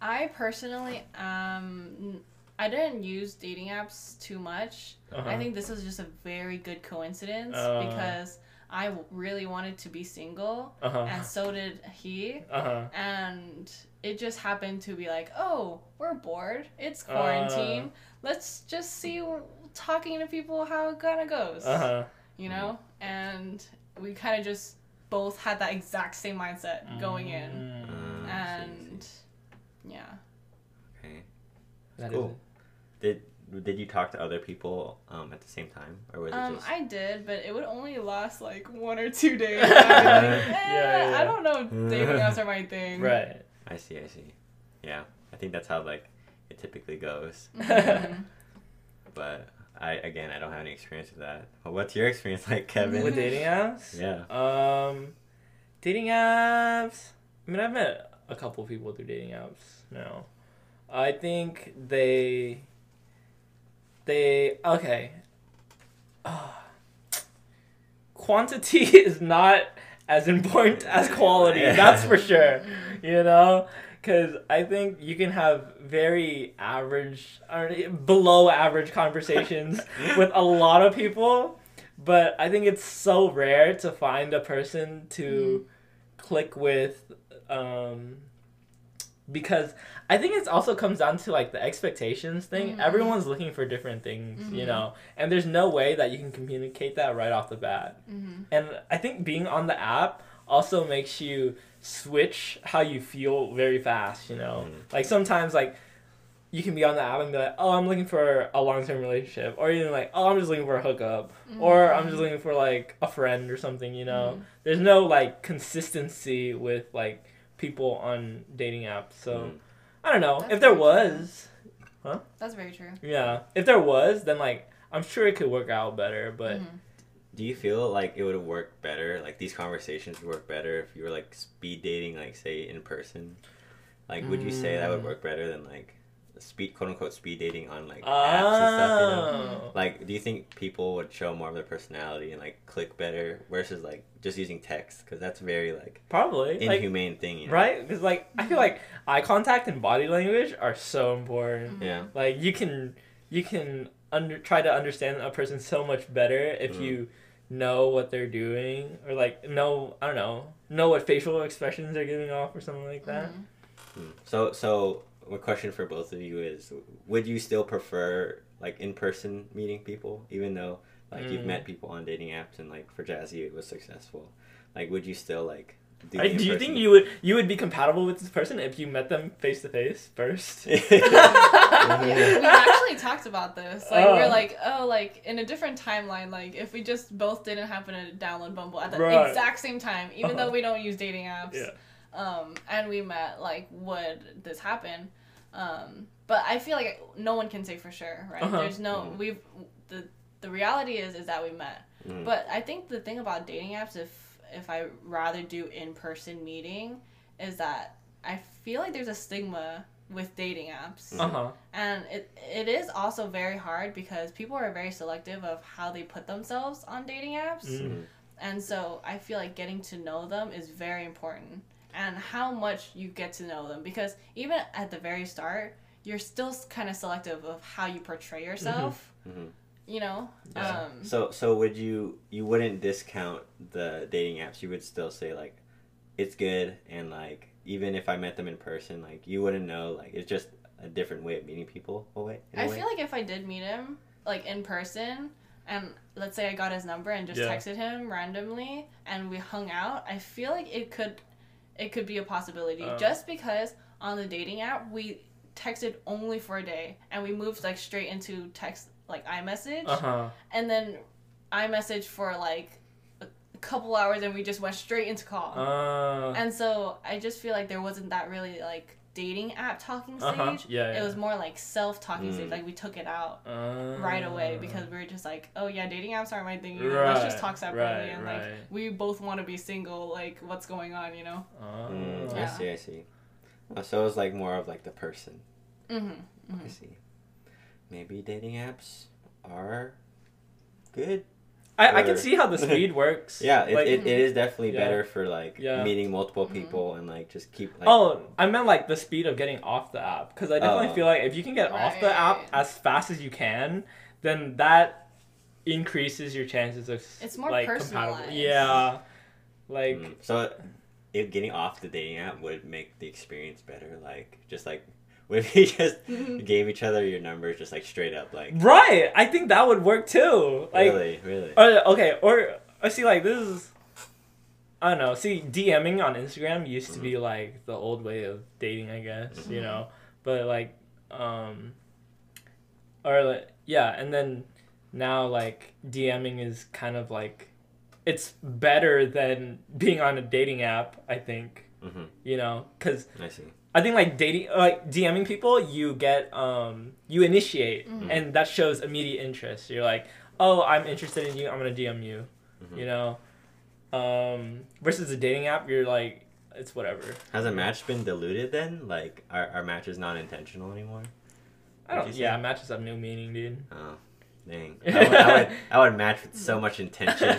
I personally um, I didn't use dating apps too much. Uh-huh. I think this was just a very good coincidence Uh. because I w- really wanted to be single, Uh huh. and so did he. Uh huh. And it just happened to be like, oh, we're bored. It's Uh. quarantine. Let's just see w- talking to people how it kind of goes. Uh huh. You know, and we kind of just both had that exact same mindset going in, Mm, Uh, see, and see. yeah. Okay. that Cool. is- Did did you talk to other people um, at the same time, or was it Um, just? I did, but it would only last like one or two days. I'd like, eh, Yeah, yeah. I don't know if dating apps are my thing. right. I see. I see. Yeah, I think that's how like it typically goes. Mhm. But I again, I don't have any experience with that. But what's your experience like, Kevin? With dating apps? Yeah. Um, dating apps. I mean, I've met a couple people through dating apps now. I think they. They okay. Ah. quantity is not as important as quality. Yeah. That's for sure. You know, because I think you can have very average, or below average conversations with a lot of people, but I think it's so rare to find a person to click with, um, because I think it also comes down to like the expectations thing. Mhm. Everyone's looking for different things, you Mhm. know, and there's no way that you can communicate that right off the bat. Mhm. And I think being on the app also makes you switch how you feel very fast, you know? Mhm. Like sometimes like you can be on the app and be like, "Oh, I'm looking for a long-term relationship." Or even like, "Oh, I'm just looking for a hookup." Or I'm just looking for like a friend or something, you know? Mhm. There's no like consistency with like people on dating apps. So, Mm. I don't know. That's if there was, true. was, That's very true. yeah. If there was, then like I'm sure it could work out better, but Mhm. Do you feel like it would have worked better? Like these conversations would work better if you were like speed dating, like say in person. Like, would you say that would Mm. work better than like speed, quote unquote, speed dating on like apps and stuff? You know? Oh. Like, do you think people would show more of their personality and like click better versus like just using text? Because that's very like Probably. Like, inhumane thing, you know? right? Because like I feel like eye contact and body language are so important. Yeah. Like you can you can under try to understand a person so much better if Mhm. you know what they're doing or like know I don't know know what facial expressions they're giving off or something like that. Hmm. So, so my question for both of you is: Would you still prefer like in person meeting people, even though like you've Mm. met people on dating apps and like for Jazzy it was successful? Like, would you still like? Do, I- do you think you would you would be compatible with this person if you met them face to face first? we actually talked about this. Like Oh. we're like, oh, like in a different timeline. Like if we just both didn't happen to download Bumble at the Right. exact same time, even Uh-huh. though we don't use dating apps. Yeah. Um, and we met. Like, would this happen? Um, but I feel like no one can say for sure, right? Uh-huh. There's no Mhm. we've the the reality is is that we met. Mhm. But I think the thing about dating apps, if if I rather do in person meeting, is that I feel like there's a stigma with dating apps, Uh huh. and it it is also very hard because people are very selective of how they put themselves on dating apps, Mm. and so I feel like getting to know them is very important, and how much you get to know them because even at the very start, you're still kind of selective of how you portray yourself. Mhm. You know, Yeah. um, So, so would you you wouldn't discount the dating apps? You would still say like, it's good, and like even if I met them in person, like you wouldn't know like it's just a different way of meeting people. Away. in a I way? feel like if I did meet him, like in person, and let's say I got his number and just Yeah. texted him randomly and we hung out, I feel like it could it could be a possibility. Uh. just because on the dating app we texted only for a day and we moved like straight into text like iMessage Uh huh. and then iMessage for like a couple hours and we just went straight into call. Uh. and so I just feel like there wasn't that really like dating app talking stage. Uh-huh. Yeah, yeah. It was more like self talking Mm. stage. Like we took it out Uh, right away because we were just like, oh yeah, dating apps aren't my thing. You know? Let's just talk separately right, and right. like we both want to be single. Like what's going on, you know? Uh, Mm, I see. I see. Uh, so it was like more of like the person. Mm-hmm. I see. maybe dating apps are good. I, I can see how the speed works. Yeah, it, Like- it, it is definitely Yeah. better for like Yeah. meeting multiple Mhm. people and like just keep like oh, I meant like the speed of getting off the app because I definitely Oh. feel like if you can get off the app as fast as you can, then that increases your chances of It's more like personalized. Yeah, like Mm. so if getting off the dating app would make the experience better like just like what if you just gave each other your numbers just like straight up like right. I think that would work too. Like really really Or, okay, or I see like this is I don't know. See, DMing on Instagram used to be Mm-hmm. like the old way of dating, I guess, you Mhm. know. But like um or like yeah, and then now like DMing is kind of like it's better than being on a dating app, I think, hmm you know, cuz I think like dating like DMing people, you get um you initiate Mhm. and that shows immediate interest. You're like, "Oh, I'm interested in you. I'm going to DM you." Mhm. You know. Um versus a dating app, you're like it's whatever. has a match been diluted then like our, our match is not intentional anymore I don't yeah, say? matches have no meaning, dude. oh dang I would, I would I would match with so much intention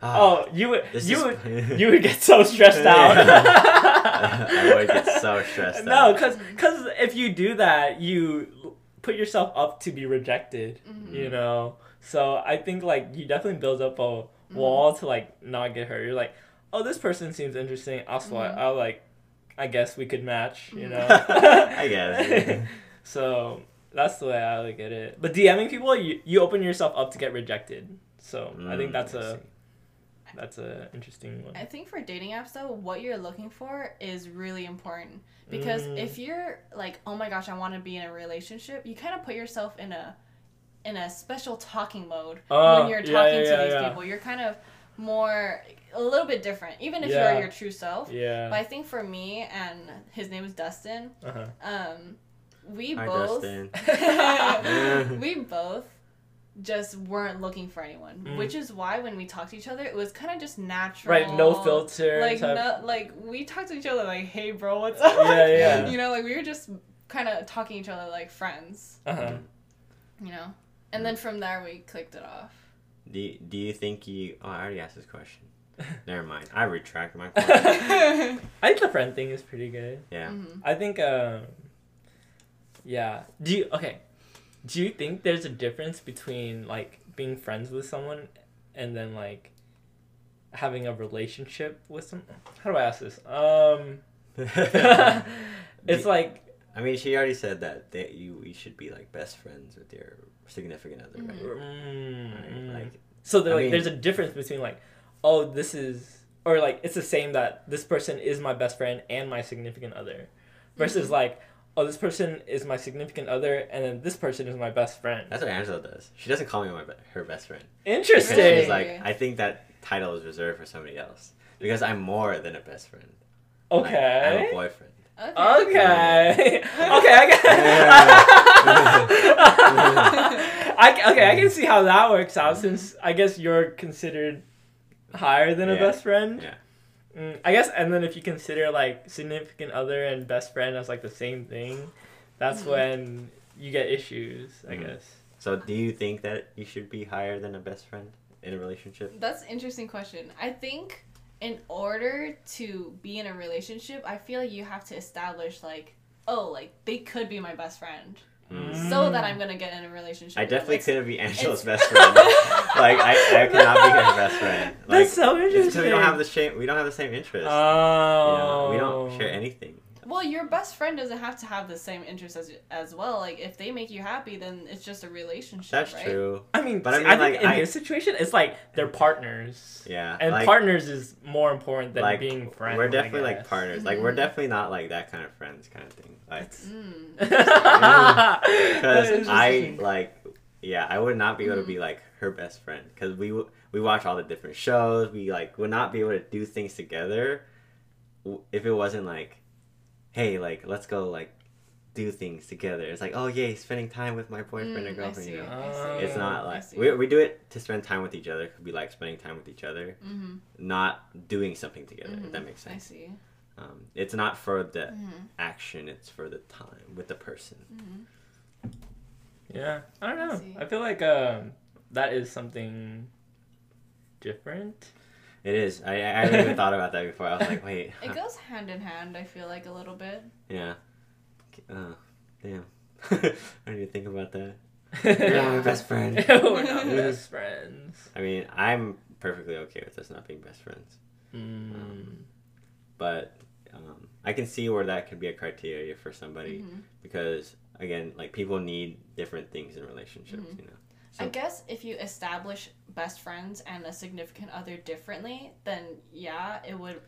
Ah, oh, you would this you is- would you would get so stressed out. I would get so stressed no, out. cuz cuz if you do that, you put yourself up to be rejected. Mhm. you know so i think like you definitely build up a wall to like not get hurt you're like oh this person seems interesting i'll swipe Mhm. i'll like i guess we could match you Mhm. know I guess. so that's the way i look at it but dming people you, you open yourself up to get rejected so i think Mm, that's I a that's a interesting one I think for dating apps though, what you're looking for is really important because Mm. if you're like, oh my gosh, I want to be in a relationship, you kind of put yourself in a in a special talking mode Oh, when you're yeah, talking yeah, to these yeah. people. You're kind of more a little bit different, even if Yeah. you're your true self. yeah But I think for me and his name is Dustin, uh-huh. um, we Hi, both we both just weren't looking for anyone, Mm. which is why when we talked to each other, it was kind of just natural. right no filter Like type- no, like we talked to each other like, "Hey, bro, what's up?" yeah yeah you know, like we were just kind of talking to each other like friends. uh-huh. You know, and then from there we clicked it off. Do you, do you think you? Oh, I already asked this question. Never mind. I retract my question. i think the friend thing is pretty good Yeah. Mhm. I think um yeah. Do you okay. Do you think there's a difference between like being friends with someone and then like having a relationship with some how do I ask this? Um it's like I mean, she already said that that you you should be like best friends with your significant other, right? mm, Right. Like, so like, mean- there's a difference between like oh this is or like it's the same that this person is my best friend and my significant other versus Mhm. like oh this person is my significant other and then this person is my best friend. that's what Angela does. She doesn't call me my be- her best friend. Interesting. Because she's like, I think that title is reserved for somebody else because I'm more than a best friend. Like, I'm Okay. a boyfriend. Okay. Okay. okay. I can. I okay. I can see how that works out since I guess you're considered higher than a best friend. Yeah. Mm, I guess, and then if you consider like significant other and best friend as like the same thing, that's Mhm. when you get issues. I Mhm. guess. So, do you think that you should be higher than a best friend in a relationship? That's an interesting question. I think in order to be in a relationship, I feel like you have to establish like, oh, like they could be my best friend, Mm. so that I'm gonna get in a relationship. I definitely It's- couldn't be Angela's best friend. like, I, I cannot be her best friend. Like, That's so it's interesting. because we don't have the same. We don't have the same interests. Oh. you know, we don't share anything. Well, your best friend doesn't have to have the same interests as as well. Like if they make you happy, then it's just a relationship. That's right? true. I mean, But I see, mean, I think like, in I- his situation, it's like they're partners. Yeah. And like, partners is more important than like being friends. we're definitely like guess. partners. Like we're Mhm. definitely not like that kind of friends kind of thing. Like Mm. because That's I like yeah I would not be able to be like her best friend because we we watch all the different shows. We like would not be able to do things together if it wasn't like hey like let's go like do things together. It's like oh yay spending time with my boyfriend or Mm, I girlfriend. You know? Oh. It's not like we, we do it to spend time with each other. Could be like spending time with each other, Mhm. not doing something together. If Mhm. that makes sense. I see. Um, it's not for the Mhm. action; it's for the time with the person. Mhm. Yeah, I don't know. see. I feel like um, that is something different. It is. I I haven't even thought about that before. I was like, wait. It goes hand in hand. I feel like a little bit. Yeah. Uh, damn. I didn't even think about that. You're not my best friend. We're not best friends. I mean, I'm perfectly okay with us not being best friends. Mm. But um, I can see where that could be a criteria for somebody Mhm. because, again, like people need different things in relationships, Mhm. you know? I guess if you establish best friends and a significant other differently, then yeah, it would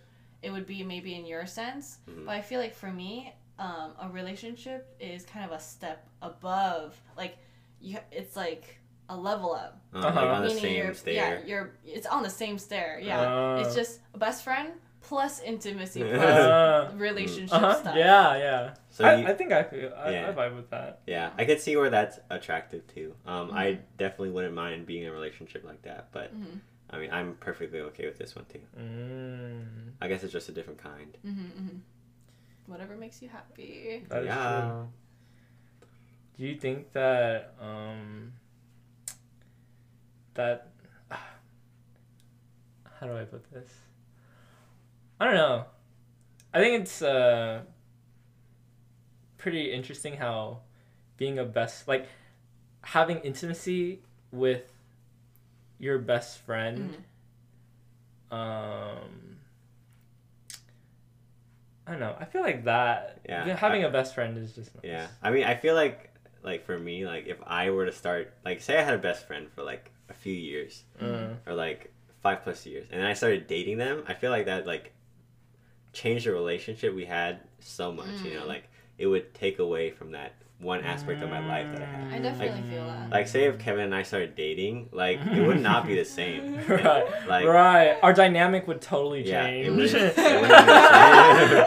it would be maybe in your sense. Mhm. But I feel like for me, um, a relationship is kind of a step above. Like you, it's like a level up. Uh, Uh-huh. Like on the Meaning same you're, stair. Yeah, you're. It's on the same stair. Yeah, Uh. it's just a best friend plus intimacy plus Uh, relationship uh-huh. stuff. Yeah, yeah. So I, you- I think I feel I, Yeah. I vibe with that. Yeah, I could see where that's attractive too. Um, Mm-hmm. I definitely wouldn't mind being in a relationship like that, but Mhm. I mean, I'm perfectly okay with this one too. Mm, I guess it's just a different kind. hmm hmm Whatever makes you happy. that is yeah. true. Do you think that um that how do I put this? I don't know. I think it's uh pretty interesting how being a best like having intimacy with your best friend Mhm. um I don't know. I feel like that Yeah, having I- a best friend is just nice. Yeah, I mean, I feel like like for me, like if I were to start, like say I had a best friend for like a few years Uh, or like five plus years, and then I started dating them, I feel like that like changed the relationship we had so much. You know, Mm. like it would take away from that one aspect of my life that I had. I definitely feel that. Like say if Kevin and I started dating, like it would not be the same. you know? right, Like right. Our dynamic would totally Yeah, change. it would- it wouldn't be the same.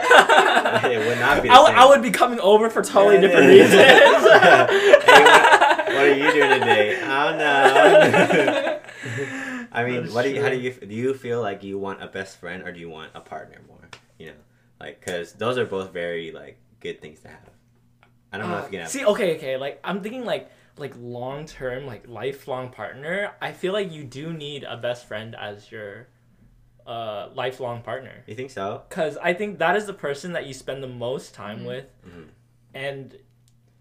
It would not be the I, would- same. I would be coming over for totally Yeah, different yeah. reasons. Hey, what- what are you doing today? Oh no. I mean, That's what do you? How do you? Do you feel like you want a best friend or do you want a partner more? You know, like because those are both very like good things to have. I don't know if you can have. See, okay, okay. Like I'm thinking, like like long term, like lifelong partner. I feel like you do need a best friend as your uh lifelong partner. You think so? Because I think that is the person that you spend the most time Mhm. with, Mhm. and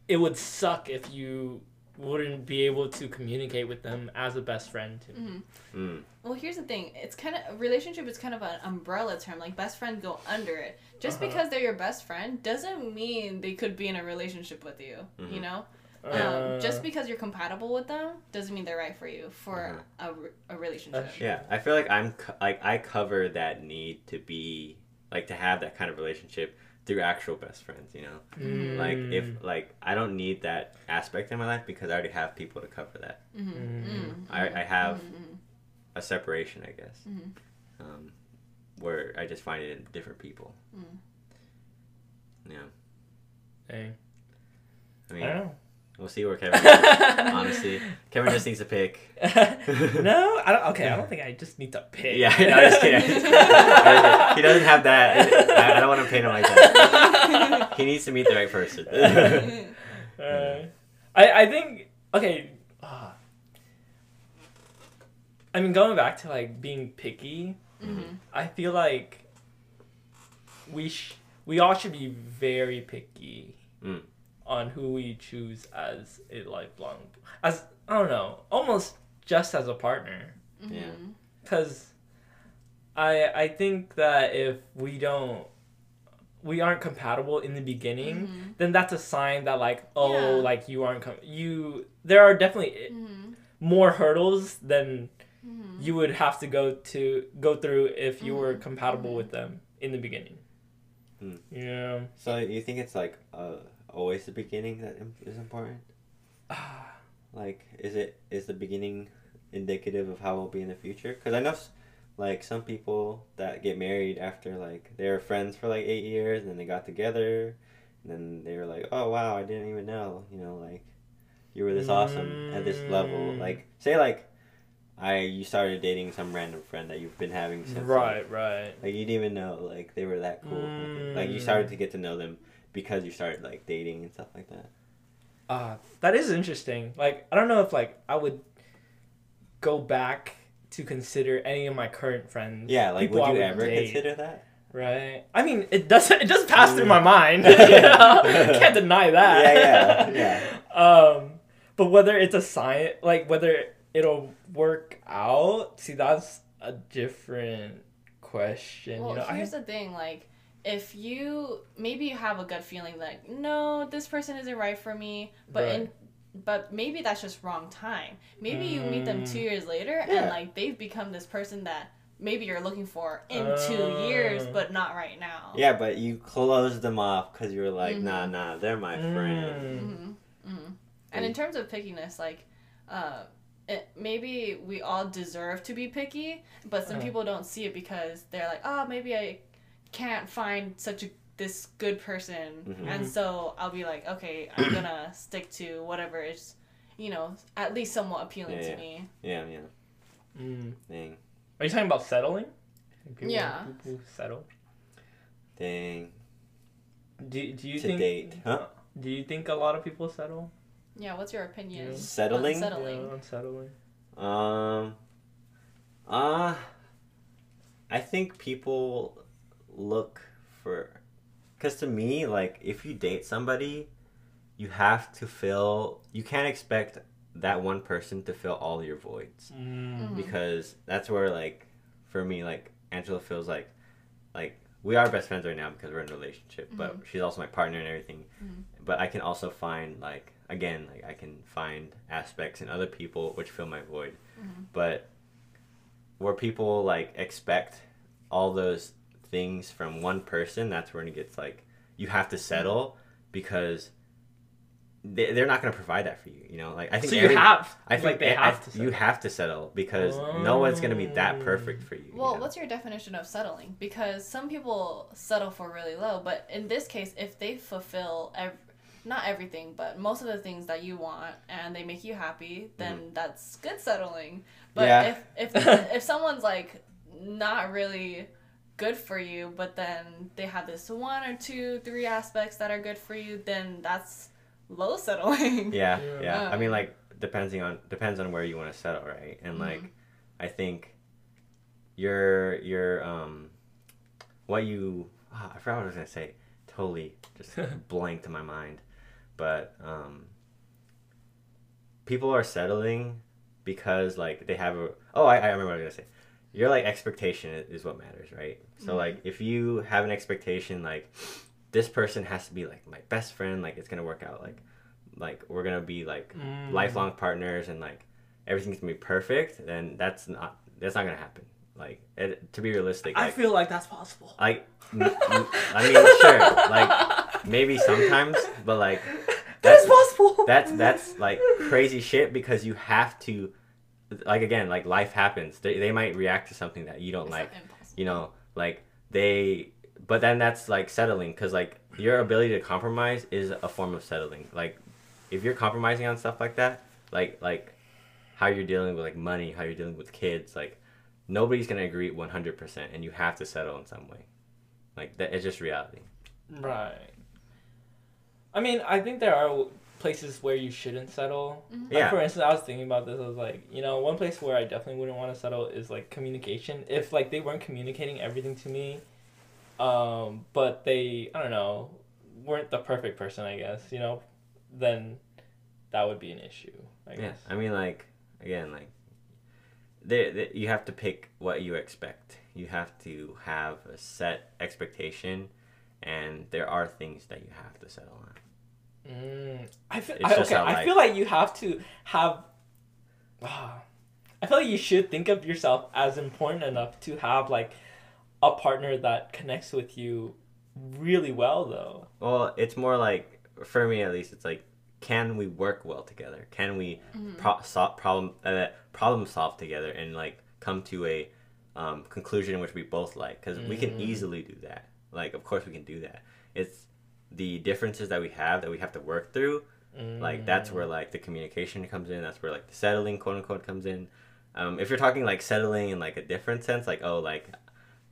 it would suck if you wouldn't be able to communicate with them as a best friend. Too. hmm Mm. Well, here's the thing. It's kind of relationship is kind of an umbrella term. Like best friend go under it. Just Uh-huh. because they're your best friend doesn't mean they could be in a relationship with you. You Mhm. know, Uh, um, just because you're compatible with them doesn't mean they're right for you for Uh-huh. a, a relationship. That's Yeah, I feel like I'm co- like I cover that need to be like to have that kind of relationship through actual best friends. You know, like mm, if like I don't need that aspect in my life because I already have people to cover that. Mm-hmm. Mm. Mm-hmm. I, I have Mm-hmm. a separation, I guess, Mhm. um, where I just find it in different people. Mm. Yeah, Dang. I I mean, don't know. We'll see where Kevin. goes, honestly, Kevin just needs to pick. no, I don't. Okay, I don't think I just need to pick. Yeah, no, just kidding. he doesn't have that. I, I don't want to paint him like that. He needs to meet the right person. Uh, I I think okay. Uh, I mean, going back to like being picky, Mm-hmm. I feel like we sh- we all should be very picky Mm. On who we choose as a lifelong as I don't know, almost just as a partner. Mm-hmm. Yeah. Because I I think that if we don't we aren't compatible in the beginning, Mm-hmm. then that's a sign that like oh Yeah. like you aren't com- you there are definitely Mm-hmm. more hurdles than Mm-hmm. you would have to go to go through if you were Mhm. compatible Mhm. with them in the beginning. Mm. Yeah. so you think it's like uh, always the beginning that is important? Like, is it is the beginning indicative of how we'll be in the future? Because I know, like, some people that get married after like they were friends for like eight years, and then they got together, and then they were like, "Oh wow, I didn't even know," you know, like you were this awesome at this level. Mm. Like, say like, I you started dating some random friend that you've been having since like, right, right. like you didn't even know like they were that cool. Like you Mm. started to get to know them because you started like dating and stuff like that. Uh, that is interesting. Like, I don't know if like I would go back to consider any of my current friends. Yeah, like would you I ever date, consider that? Right. I mean, it doesn't. It does pass through my mind. you know? Can't deny that. Yeah, yeah, yeah. Um, but whether it's a science, like whether it'll work out, see, that's a different question. Well, you know, I here's the thing, like if you maybe you have a gut feeling like no, this person isn't right for me, but in but maybe that's just wrong time. Maybe you meet them Mm. two years later Yeah. and like they've become this person that maybe you're looking for in two years, Oh. but not right now. Yeah, but you closed them off because you were like, nah, Mhm. nah, they're my friend. Mm. hmm hmm And in terms of pickiness, like, uh, it, maybe we all deserve to be picky, but some Uh. people don't see it because they're like, oh, maybe I can't find such a this good person, Mhm. and so I'll be like, okay, I'm gonna stick to whatever is, you know, at least somewhat appealing Yeah, to yeah. me. Yeah, yeah. Mm. Dang. Are you talking about settling? People, Yeah. People settle. Dang. Do, do you To think? date, huh? Do you think a lot of people settle? Yeah, what's your opinion? Yeah. Settling? settling. Yeah, on settling. Um. Uh. I think people look for. Because to me, like, if you date somebody, you have to fill. You can't expect that one person to fill all your voids. Mm. Because that's where, like, for me, like, Angela feels like. Like, we are best friends right now because we're in a relationship, but she's also my partner and everything. Mhm. But I can also find, like, again, like, I can find aspects in other people which fill my void Mhm. but where people like expect all those things from one person that's when it gets like you have to settle because they, they're not going to provide that for you you know like i think So you every- have. i think like they I- have to. you settle. have to settle because no one's going to be that perfect for you you Well, know? what's your definition of settling? Because some people settle for really low, but in this case, if they fulfill ev- not everything, but most of the things that you want, and they make you happy, then that's good settling. But Mm-hmm. Yeah. if if if someone's like not really good for you, but then they have this one or two, three aspects that are good for you, then that's low settling. yeah Yeah. yeah i mean like depending on depends on where you want to settle right and like Mhm. i think your your um what you ah, i forgot what i was gonna say totally just blanked in my mind but um people are settling because like they have a oh i, I remember what i was gonna say your like expectation is what matters right so Mhm. like if you have an expectation like this person has to be like my best friend like it's gonna work out like like we're gonna be like Mm. lifelong partners and like everything's gonna be perfect then that's not that's not gonna happen like it, to be realistic I like feel like that's possible. like n- n- i mean sure like maybe sometimes but like that's that's possible. that's that's like crazy shit because you have to like again like life happens they, they might react to something that you don't It's like impossible. you know like they but then that's like settling because like your ability to compromise is a form of settling like if you're compromising on stuff like that like like how you're dealing with like money how you're dealing with kids like nobody's gonna agree 100% and you have to settle in some way like that it's just reality Right. I mean, I think there are places where you shouldn't settle. Mhm. Like, Yeah. for instance, I was thinking about this. I was like, you know, one place where I definitely wouldn't want to settle is like communication. If like they weren't communicating everything to me, um, but they, I don't know, weren't the perfect person, I guess. You know, then that would be an issue. I yeah guess. i mean like again like they, they, you have to pick what you expect you have to have a set expectation and there are things that you have to settle on Mm, I feel It's I, just okay. how I feel like you have to have. ah, I feel like you should think of yourself as important enough to have like a partner that connects with you really well, though. Well, it's more like for me at least. It's like, can we work well together? Can we Mhm. pro- sol- problem uh, problem solve together and like come to a um, conclusion in which we both like? Because we can Mm. easily do that. Like, of course we can do that. It's the differences that we have that we have to work through. Like that's Mm. where like the communication comes in. That's where like the settling, quote unquote, comes in. Um, if you're talking like settling in like a different sense, like oh like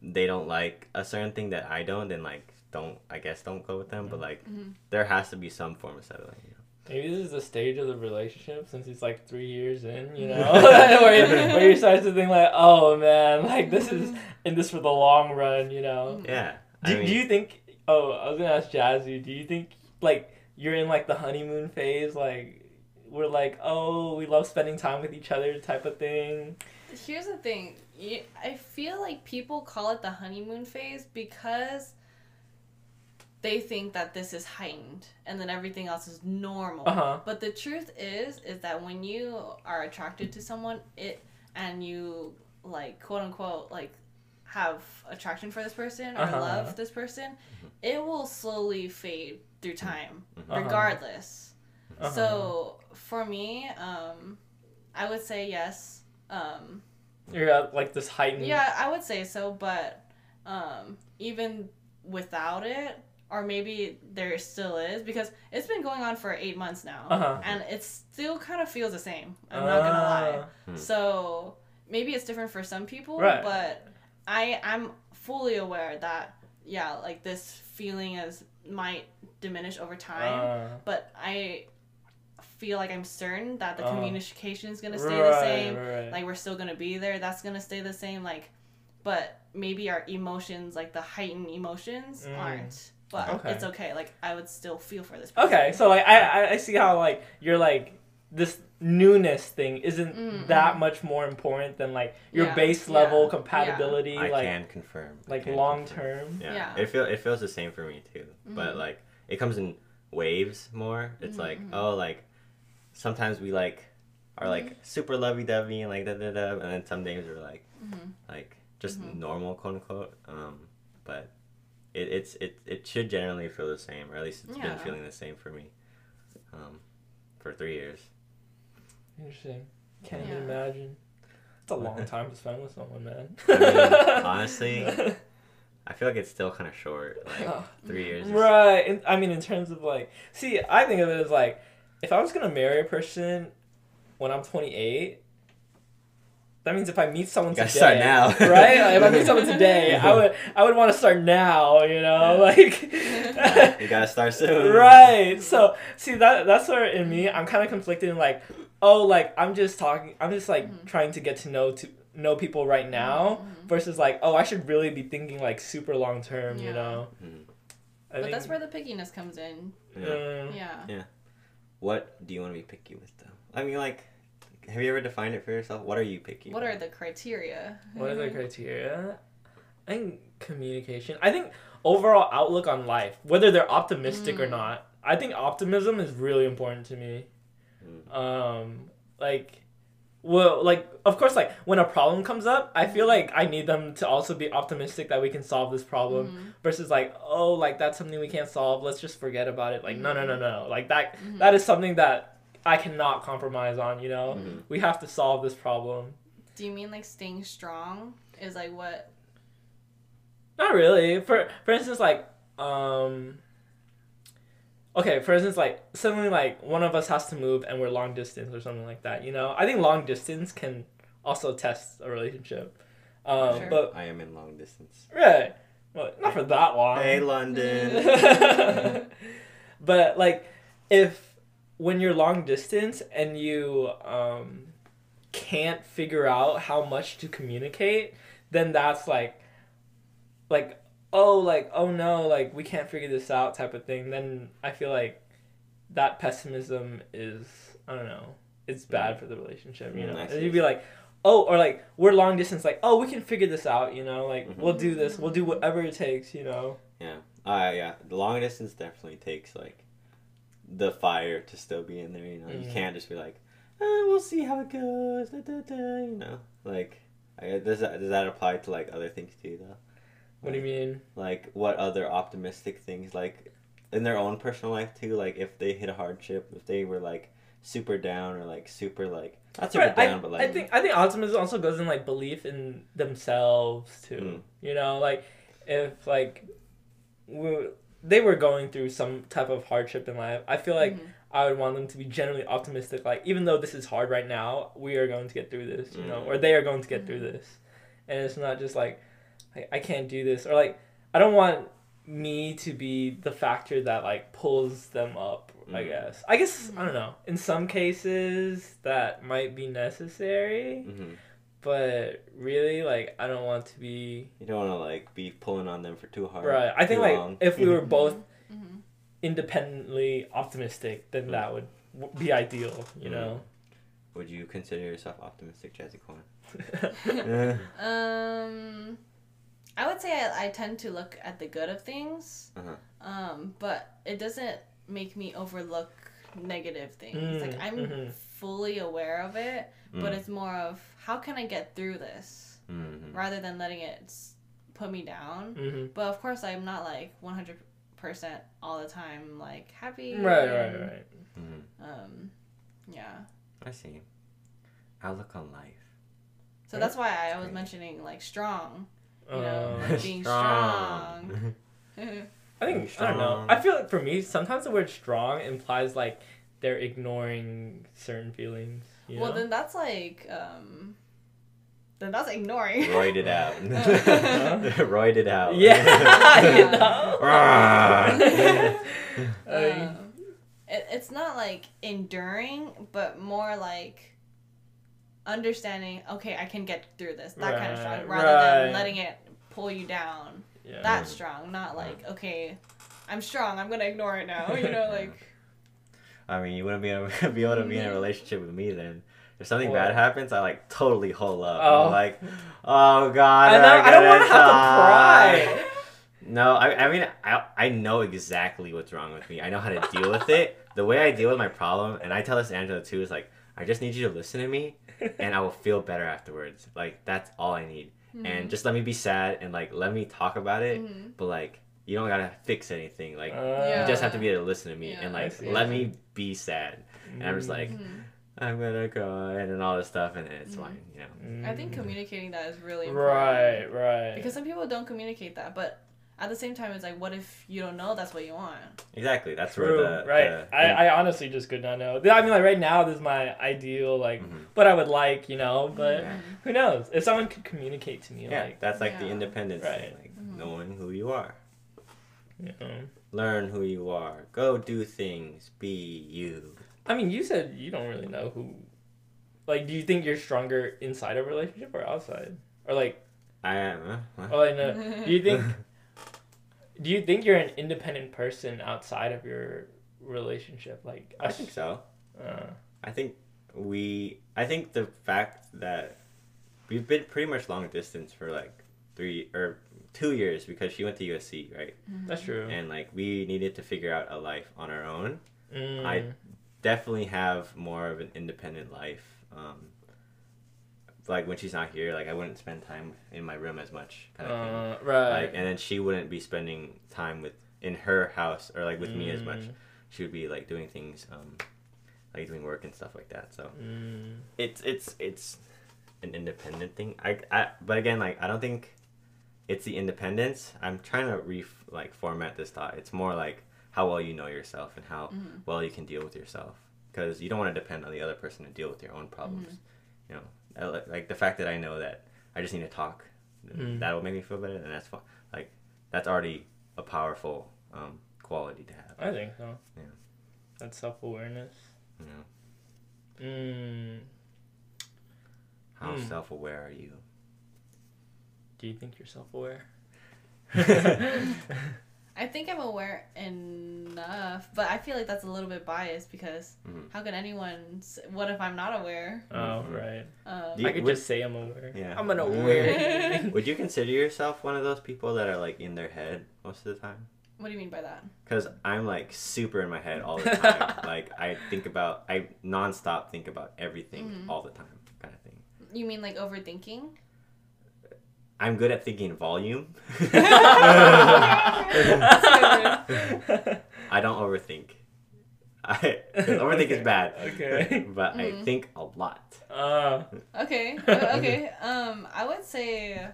they don't like a certain thing that I don't, then like don't I guess don't go with them. But like Mhm. there has to be some form of settling. You know? Maybe this is the stage of the relationship since it's like three years in, you know, where, where you start to think like, oh man, like this is in this for the long run, you know. Yeah. Do, I mean, do you think? Oh, I was gonna ask Jazzy. Do you think like you're in like the honeymoon phase, like we're like, oh, we love spending time with each other, type of thing? Here's the thing. I feel like people call it the honeymoon phase because they think that this is heightened and then everything else is normal. Uh huh. But the truth is is that when you are attracted to someone, it and you like quote unquote like have attraction for this person or Uh-huh. love this person, it will slowly fade through time Uh-huh. regardless. Uh-huh. So for me, um I would say yes. Um you're at like this heightened. yeah, I would say so, but um, even without it, or maybe there still is, because it's been going on for eight months now, Uh-huh. and it still kind of feels the same. I'm not gonna lie. Hmm. So maybe it's different for some people, Right. but I I'm fully aware that yeah, like this feeling is might diminish over time, Uh, but I feel like I'm certain that the Uh, communication is gonna stay right, the same right. like we're still gonna be there that's gonna stay the same like but maybe our emotions like the heightened emotions Mm. aren't but Okay. it's okay like i would still feel for this person. Okay, so like I I- I see how like you're like this newness thing isn't Mm, that much more important than like your Yeah, base level yeah. compatibility I like can confirm. I like can long confirm. term. Yeah. Yeah. It feel it feels the same for me too. But Mhm. like it comes in waves more. It's like Mhm. oh like sometimes we like are like Mm-hmm. super lovey dovey and like da da da, and then some days we're like Mhm. like just Mhm. normal quote unquote. Um, but it, it's it it should generally feel the same, or at least it's been feeling the same for me. Um, for three years. Interesting. Can't Yeah. even imagine. It's a long time to spend with someone, man. I mean, honestly, I feel like it's still kind of short. Like Oh. three years. is- right. And, I mean, in terms of like, see, I think of it as like, if I was gonna marry a person when I'm 28, that means if I meet someone You gotta today, start now. right? Like, if I meet someone today, I would, I would want to start now. You know, like. you gotta start soon. right so see that that's where in me i'm kind of conflicted in like oh like i'm just talking i'm just like Mhm. trying to get to know to know people right now Mhm. versus like oh i should really be thinking like super long term you know Mm. I but think, that's where the pickiness comes in Yeah. mm, yeah What do you want to be picky with though? I mean, like, have you ever defined it for yourself? What are you picky? what with? are the criteria what are the criteria i think communication i think overall outlook on life whether they're optimistic or Mm. not i think optimism is really important to me Mm. um like well like of course like when a problem comes up i feel like i need them to also be optimistic that we can solve this problem Mhm. versus like oh like that's something we can't solve let's just forget about it like no no no no like that Mhm. that is something that i cannot compromise on you know Mhm. we have to solve this problem do you mean like staying strong is like what not really for for instance like um okay for instance like suddenly like one of us has to move and we're long distance or something like that you know i think long distance can also test a relationship um Sure. but I am in long distance. right well, not for that long Hey, London. but like if when you're long distance and you um can't figure out how much to communicate then that's like like oh like oh no like we can't figure this out type of thing then i feel like that pessimism is i don't know it's bad for the relationship you know and you'd be like oh or like we're long distance like oh we can figure this out you know like Mhm. we'll do this we'll do whatever it takes you know yeah. Uh, yeah. The long distance definitely takes like the fire to still be in there. You know, you Mhm. can't just be like, oh, we'll see how it goes. Da, da, da, you know, like. I, does that does that apply to like other things too though? What do you mean Like what other optimistic things like in their own personal life too? Like if they hit a hardship, if they were like super down or like super like not super Right, I, but like I think I think optimism also goes in like belief in themselves too. Mm. You know, like if like we, they were going through some type of hardship in life, I feel like Mhm. I would want them to be generally optimistic. Like even though this is hard right now, we are going to get through this. You know, Mm. or they are going to get through this, and it's not just like I, I can't do this or like I don't want me to be the factor that like pulls them up. I Mm. guess. I guess I don't know. In some cases, that might be necessary, hmm but really, like, I don't want to be You don't want to like be pulling on them for too hard. right. I think like long. if we were both hmm independently optimistic, then Mm. that would be ideal. You Mm. know. Would you consider yourself optimistic, Jazzy Corn? Um, I would say I, I tend to look at the good of things. Uh-huh. Um, but it doesn't make me overlook negative things. like Mm, I'm mhm. fully aware of it, but Mm. it's more of how can I get through this Mhm. rather than letting it put me down. hmm But of course, I'm not like 100% all the time like happy. Right. Right. and, Right. Mhm. Um, yeah. I see. Outlook on life. So Right. that's why I was Great. mentioning like strong. You Um, know, being strong. I think I don't know. I feel like for me, sometimes the word strong implies like they're ignoring certain feelings. You well, know? then that's like, um, then that's ignoring. Roided out. Huh? Roided out. yeah, you know. Um, it, it's not like enduring, but more like understanding. Okay, I can get through this. That kind of strong, rather right. than letting it pull you down. yeah. That strong, not like okay, I'm strong. I'm gonna ignore it now. You know, like I mean, you wouldn't be able, be able to be in a Mhm. relationship with me then. If something What? bad happens, I like totally hold up. Oh. I'm like, oh god, I know. I don't want to have to cry. No, I, I mean, I, I know exactly what's wrong with me. I know how to deal with it. The way I deal with my problem, and I tell this to Angela too, is like, I just need you to listen to me, and I will feel better afterwards. Like that's all I need. And just let me be sad and like let me talk about it. Mhm. But like, you don't gotta fix anything. Like, Uh, you just have to be able to listen to me Yeah, and like let me be sad. And I'm just like, Mhm. I'm gonna cry and then all this stuff, and it's Mhm. fine, you know. I think Mm. communicating that is really important. Right. Right. Because some people don't communicate that, but at the same time, it's like, what if you don't know that's what you want? Exactly. That's True. where the right. the- I, I honestly just could not know. I mean, like right now, this is my ideal, like Mhm. what I would like, you know. But Yeah. who knows? If someone could communicate to me, yeah, like, that's like the Yeah. independence thing, Right. like Mhm. knowing who you are. you know. Learn who you are. Go do things. Be you. I mean, you said you don't really know who. Like, do you think you're stronger inside a relationship or outside? Or like, I am. Huh? What? oh, like, no. Do you think? Do you think you're an independent person outside of your relationship? Like, I think so. Uh, I think we. I think the fact that we've been pretty much long distance for like three or two years because she went to USC, right? that's true. And like we needed to figure out a life on our own. Mm, I definitely have more of an independent life. Um, like when she's not here, like I wouldn't spend time in my room as much, kind of thing. uh, right. Like, and then she wouldn't be spending time with in her house or like with me as much. Mm, She would be like doing things, um, like doing work and stuff like that. So mm, it's it's it's an independent thing. I, I but again, like I don't think it's the independence. I'm trying to re like format this thought. It's more like how well you know yourself and how Mhm. well you can deal with yourself because you don't want to depend on the other person to deal with your own problems. You know, I like the fact that I know that I just need to talk. Mm. That will make me feel better, and that's fine. Like that's already a powerful um, quality to have. I think so. Yeah. That's self awareness. Know, Mm, how Mm. self aware are you? do you think you're self aware? I think I'm aware enough, but I feel like that's a little bit biased because Mhm. how can anyone? s- What if I'm not aware? oh, Mhm. right. Um, you- I could would- just say I'm aware. Yeah. I'm an aware. Would you consider yourself one of those people that are like in their head most of the time? what do you mean by that? Because I'm like super in my head all the time. like I think about, I nonstop think about everything Mhm. all the time, kind of thing. You mean like overthinking? I'm good at thinking volume. That's a good I don't overthink. I 'cause overthink is Okay, bad. okay. but I Mhm. think a lot. Uh, Okay. uh, okay. Um, I would say,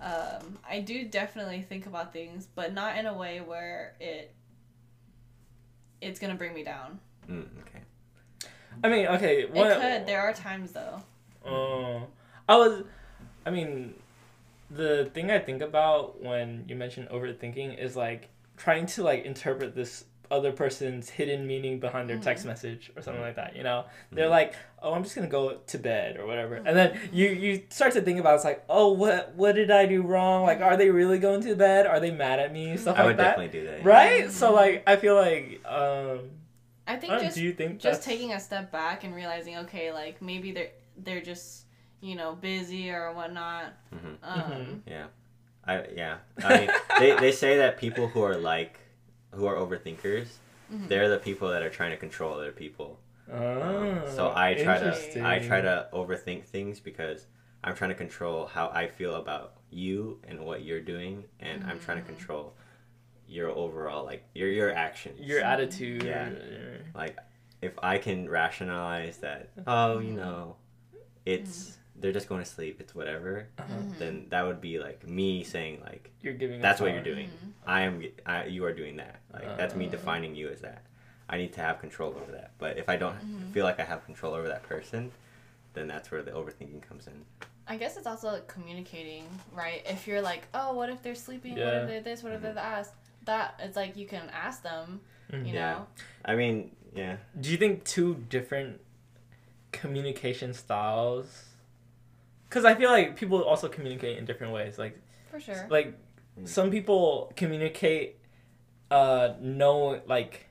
um, I do definitely think about things, but not in a way where it, it's gonna bring me down. Mm, okay. I mean, okay. It What, could. There are times though. Uh, I was, I mean, the thing I think about when you mention overthinking is like trying to like interpret this other person's hidden meaning behind their text Mhm. message or something like that. You know, they're Mhm. like, "Oh, I'm just gonna go to bed" or whatever, and then you you start to think about it's like, "Oh, what what did I do wrong? Like, are they really going to bed? Are they mad at me? Stuff I like would definitely do that. Right? So like, I feel like, um, I I think don't- just do you think just that's- taking a step back and realizing, okay, like maybe they're they're just you know busy or whatnot. hmm Um, Mhm. Yeah, I yeah. I mean, they they say that people who are like who are overthinkers, mhm. they're the people that are trying to control other people. Um, Oh, so I try to. I try to overthink things because I'm trying to control how I feel about you and what you're doing, and I'm trying to Mhm. control your overall like your your actions. your attitude. Yeah. or- like if I can rationalize that, oh, you know, it's they're just going to sleep, it's whatever. uh-huh. Mhm. Then that would be like me saying like You're giving. That's a what you're power. doing. Mhm. I am I, you are doing that. Like that's me Uh. defining you as that. I need to have control over that. But if I don't Mhm. feel like I have control over that person, then that's where the overthinking comes in. I guess it's also like communicating, right? If you're like, oh, what if they're sleeping? What if they're this? What if they're that? That it's like you can ask them, Mhm. you Yeah. know. I mean, yeah. Do you think two different communication styles? Because I feel like people also communicate in different ways. Like, For sure. like Mm. some people communicate, uh, know like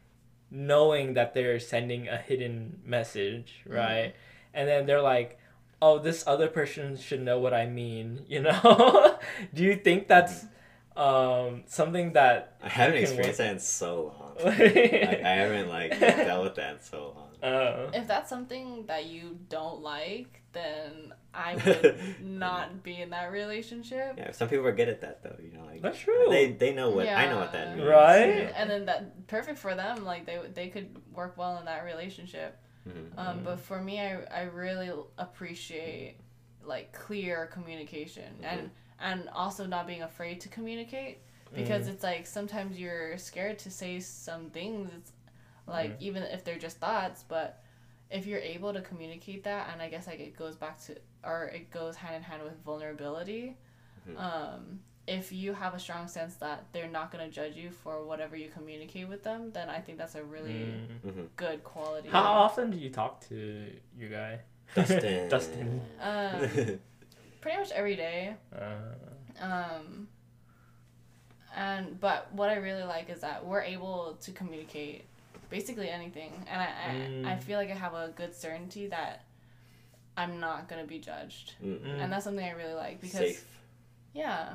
knowing that they're sending a hidden message, Mm-hmm. right? And then they're like, "Oh, this other person should know what I mean," you know? Do you think that's um something that I haven't experienced work? that in so long. like, I haven't like dealt with that in so long. uh, if that's something that you don't like, then I would not be in that relationship. Yeah, some people are good at that though. You know, like That's true. They they know what I know what that means. Right? you know? And then that perfect for them. Like they they could work well in that relationship. Mhm. Um, but for me, I, I really appreciate like clear communication and and also not being afraid to communicate because Mm. it's like sometimes you're scared to say some things. It's like even if they're just thoughts, but if you're able to communicate that, and I guess like it goes back to or it goes hand in hand with vulnerability. Mhm. Um, if you have a strong sense that they're not gonna judge you for whatever you communicate with them, then I think that's a really mm. Mhm. good quality. How often do you talk to your guy? Dustin. Dustin. Um, pretty much every day. Uh, Um, and but what I really like is that we're able to communicate basically anything, and I I, I Mm. feel like I have a good certainty that I'm not gonna be judged, Mm. mm. and that's something I really like because Safe. yeah,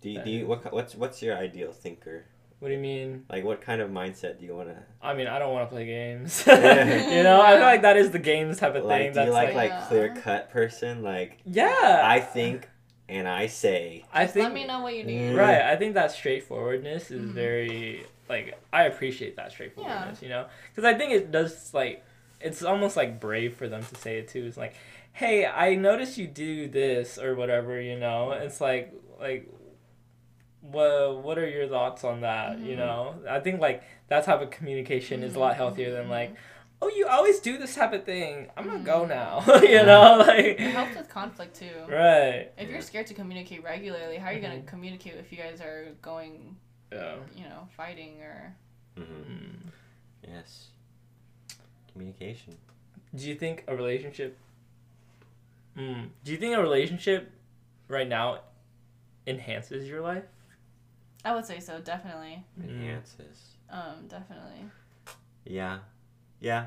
Do you, do you what ki- what's what's your ideal thinker? what do you mean? Like what kind of mindset do you want to I mean, I don't want to play games. Yeah. you know, I feel like that is the games type of thing. Do that's you like like, like Yeah. clear cut person? Like yeah. I think and I say. I think let me know what you need. Mm. right. I think that straightforwardness is Mhm. very like I appreciate that straightforwardness. You know, because I think it does like it's almost like brave for them to say it too. It's like, hey, I noticed you do this or whatever. You know, it's like like. What what are your thoughts on that? You Mhm. know, I think like that type of communication is a lot Mhm, healthier than mhm, like, oh, you always do this type of thing. I'm gonna go Mhm. now. you know, like It helps with conflict too. right. If you're scared to communicate regularly, how are you gonna communicate if you guys are going, Yeah. you know, fighting or? Mm. Yes. Communication. Do you think a relationship? Mm, do you think a relationship right now enhances your life? I would say so, definitely. Mm. Enhances. Um, definitely. Yeah. Yeah.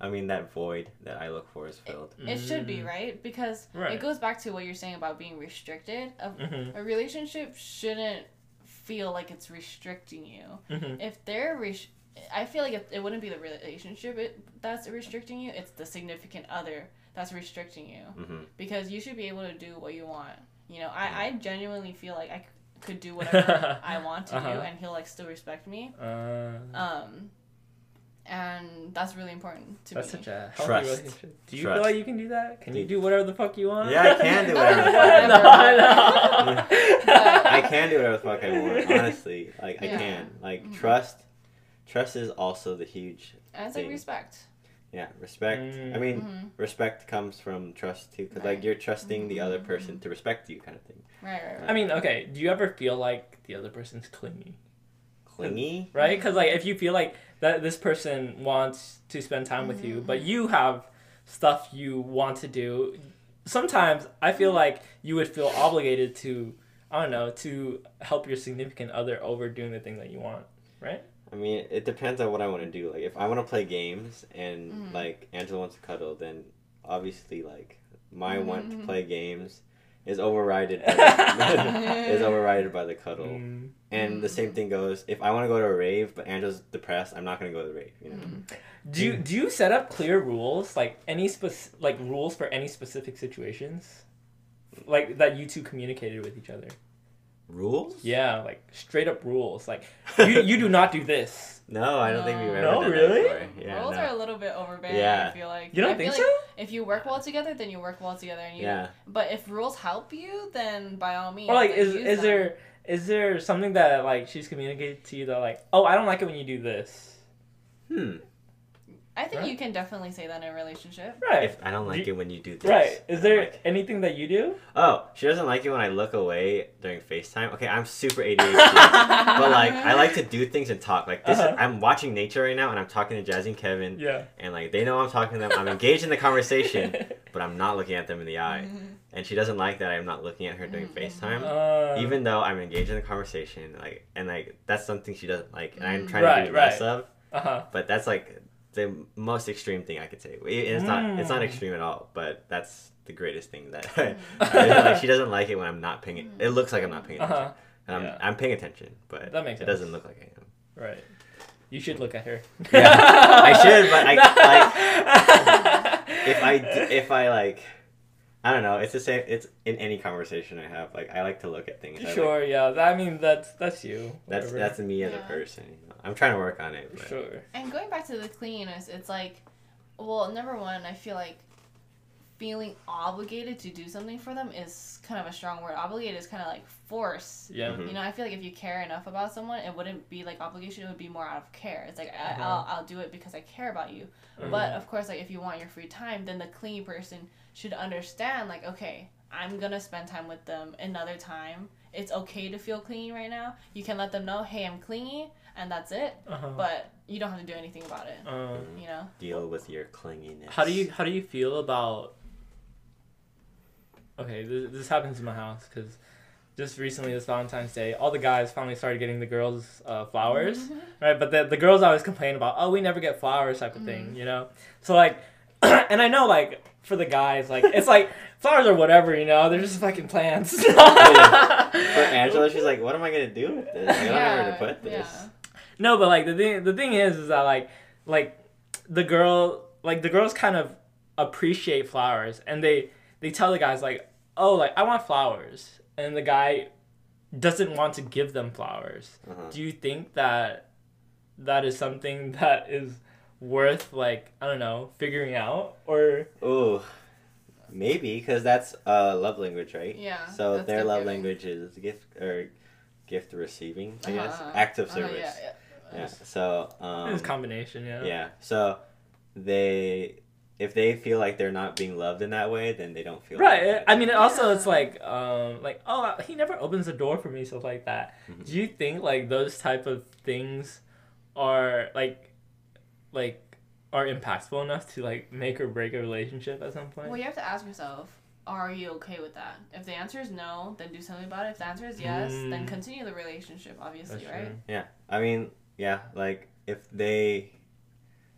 I mean that void that I look for is filled. It should be Mm. right because Right. it goes back to what you're saying about being restricted. A, Mhm. a relationship shouldn't feel like it's restricting you. Mhm. If they're res- I feel like it, it wouldn't be the relationship it, that's restricting you. It's the significant other that's restricting you hmm because you should be able to do what you want. You know, I, I genuinely feel like I could do whatever I want to do Uh-huh. and he'll like still respect me. Uh, Um, and that's really important to that's me. such a healthy Trust. relationship. Do you Trust. feel like you can do that? Can you do whatever the fuck you want? Yeah, I can do whatever the fuck I no, want. no. I can do whatever the fuck I want. Honestly, like I can. Like Mhm. trust. Trust is also the huge. And it's like respect. Yeah, respect. I Mm. mean, Mhm. respect comes from trust too, because like you're trusting the other Mhm. person to respect you, kind of thing. Right, right, right. I mean, okay. Do you ever feel like the other person's clingy? Clingy. right? Because like if you feel like that this person wants to spend time with you, but you have stuff you want to do, sometimes I feel like you would feel obligated to I don't know to help your significant other over doing the thing that you want, right? I mean, it depends on what I want to do. Like, if I want to play games and Mhm. like Angela wants to cuddle, then obviously like my want to Mhm. play games is overridden. By the, is overridden by the cuddle. Mm. And the same thing goes if I want to go to a rave, but Angela's depressed, I'm not gonna go to the rave. You know. Mm. Do you do you set up clear rules like any spec- like rules for any specific situations, like that you two communicated with each other? Rules? Yeah, like straight up rules. Like you you do not do this. No, I don't think we've ever No, done really? that before. Yeah, Rules no. are a little bit overbearing. Yeah. I feel like You don't I think feel so? like if you work well together, then you work well together, and you. Yeah. But if rules help you, then by all means. Or like, then is use is them. there is there something that like she's communicated to you that like, oh, I don't like it when you do this. Hmm. I think Right? you can definitely say that in a relationship. Right. If I don't like You- it when you do this. right. Is there like anything that you do? Oh, she doesn't like it when I look away during FaceTime. Okay, I'm super ADHD. but like I like to do things and talk. Like this Uh-huh. I'm watching nature right now and I'm talking to Jazzy and Kevin Yeah. and like they know I'm talking to them. I'm engaged in the conversation, but I'm not looking at them in the eye. Mhm. And she doesn't like that I'm not looking at her during Mhm. FaceTime. Uh, Even though I'm engaged in the conversation, like and like that's something she doesn't like and I'm trying to Right, do less right. of. Uh huh. But that's like the most extreme thing I could say. It's not it's not Mm. extreme at all, but that's the greatest thing that Mm. like she doesn't like it when I'm not paying it. It looks like I'm not paying Uh attention. huh. And I'm, Yeah. I'm paying attention, but That makes it doesn't look like I am. Right. You should look at her. Yeah, I should, but I- If I d- if I like, I don't know. It's the same. It's in any conversation I have. Like I like to look at things. I like- sure. Yeah. I mean, that's that's you. that's Whatever. that's me as a person. You know? I'm trying to work on it. But sure. And going back to the cleanliness, it's like, well, number one, I feel like feeling obligated to do something for them is kind of a strong word. Obligated is kind of like force. Yeah. Mhm. You know, I feel like if you care enough about someone, it wouldn't be like obligation. It would be more out of care. It's like I, Uh-huh. I'll, I'll do it because I care about you. Mhm. But of course, like if you want your free time, then the clingy person should understand, like, okay, I'm gonna spend time with them another time. It's okay to feel clingy right now. You can let them know, hey, I'm clingy, and that's it. Uh-huh. But you don't have to do anything about it. Uh, You know. deal with your clinginess. How do you how do you feel about? Okay, this, this happens in my house because just recently this Valentine's Day, all the guys finally started getting the girls uh, flowers, right? But the the girls always complain about, oh, we never get flowers type of thing, you know. So like, and I know like for the guys, like it's like flowers or whatever, you know, they're just fucking plants. For Angela, she's like, "What am I gonna do with this? I don't know where to put this." yeah. No, but like the thing the thing is is that like like the girl like the girls kind of appreciate flowers and they they tell the guys like, "Oh, like I want flowers." And the guy doesn't want to give them flowers. Uh-huh. Do you think that that is something that is worth like, I don't know, figuring out or Oh, maybe because that's uh love language, right? Yeah, So that's their love giving. language is gift or gift receiving, I guess. Uh-huh. Acts of Uh-huh, service. yeah, yeah. Yeah. So um, it's combination, yeah. yeah. So they if they feel like they're not being loved in that way, then they don't feel Right. loved. I mean, it also it's like, um, like oh, he never opens the door for me, stuff like that. Mhm. Do you think like those type of things are like, like, are impactful enough to like make or break a relationship at some point? Well, you have to ask yourself, are you okay with that? If the answer is no, then do something about it. If the answer is yes, then Mm. continue the relationship, obviously, That's right? true. Yeah. I mean, yeah, like if they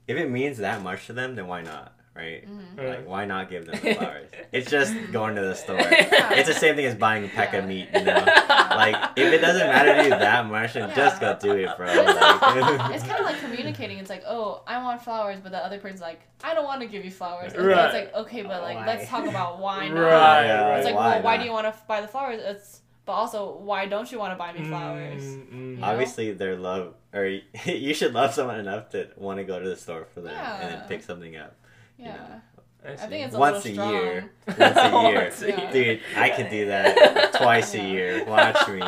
if it means that much to them, then why not? Right? hmm Like why not give them the flowers? it's just going to the store. Yeah. It's the same thing as buying a pack of meat, you know? Like if it doesn't matter to you that much, then just go do it, bro. Like, It's kind of like communicating. It's like, oh, I want flowers, but the other person's like, I don't want to give you flowers. Okay, Right. It's like, okay, but like, Why? let's talk about why not. Right, Yeah, right. It's like, why well, why not? do you want to buy the flowers? It's, but also, why don't you want to buy me flowers? Mm, mm. know? Obviously, their love, or you should love someone enough to want to go to the store for them and then pick something up. Yeah. know. I, I think it's a Once a little strong. year. Once a year. Once a Yeah. Dude, I could do that twice a year. Watch me.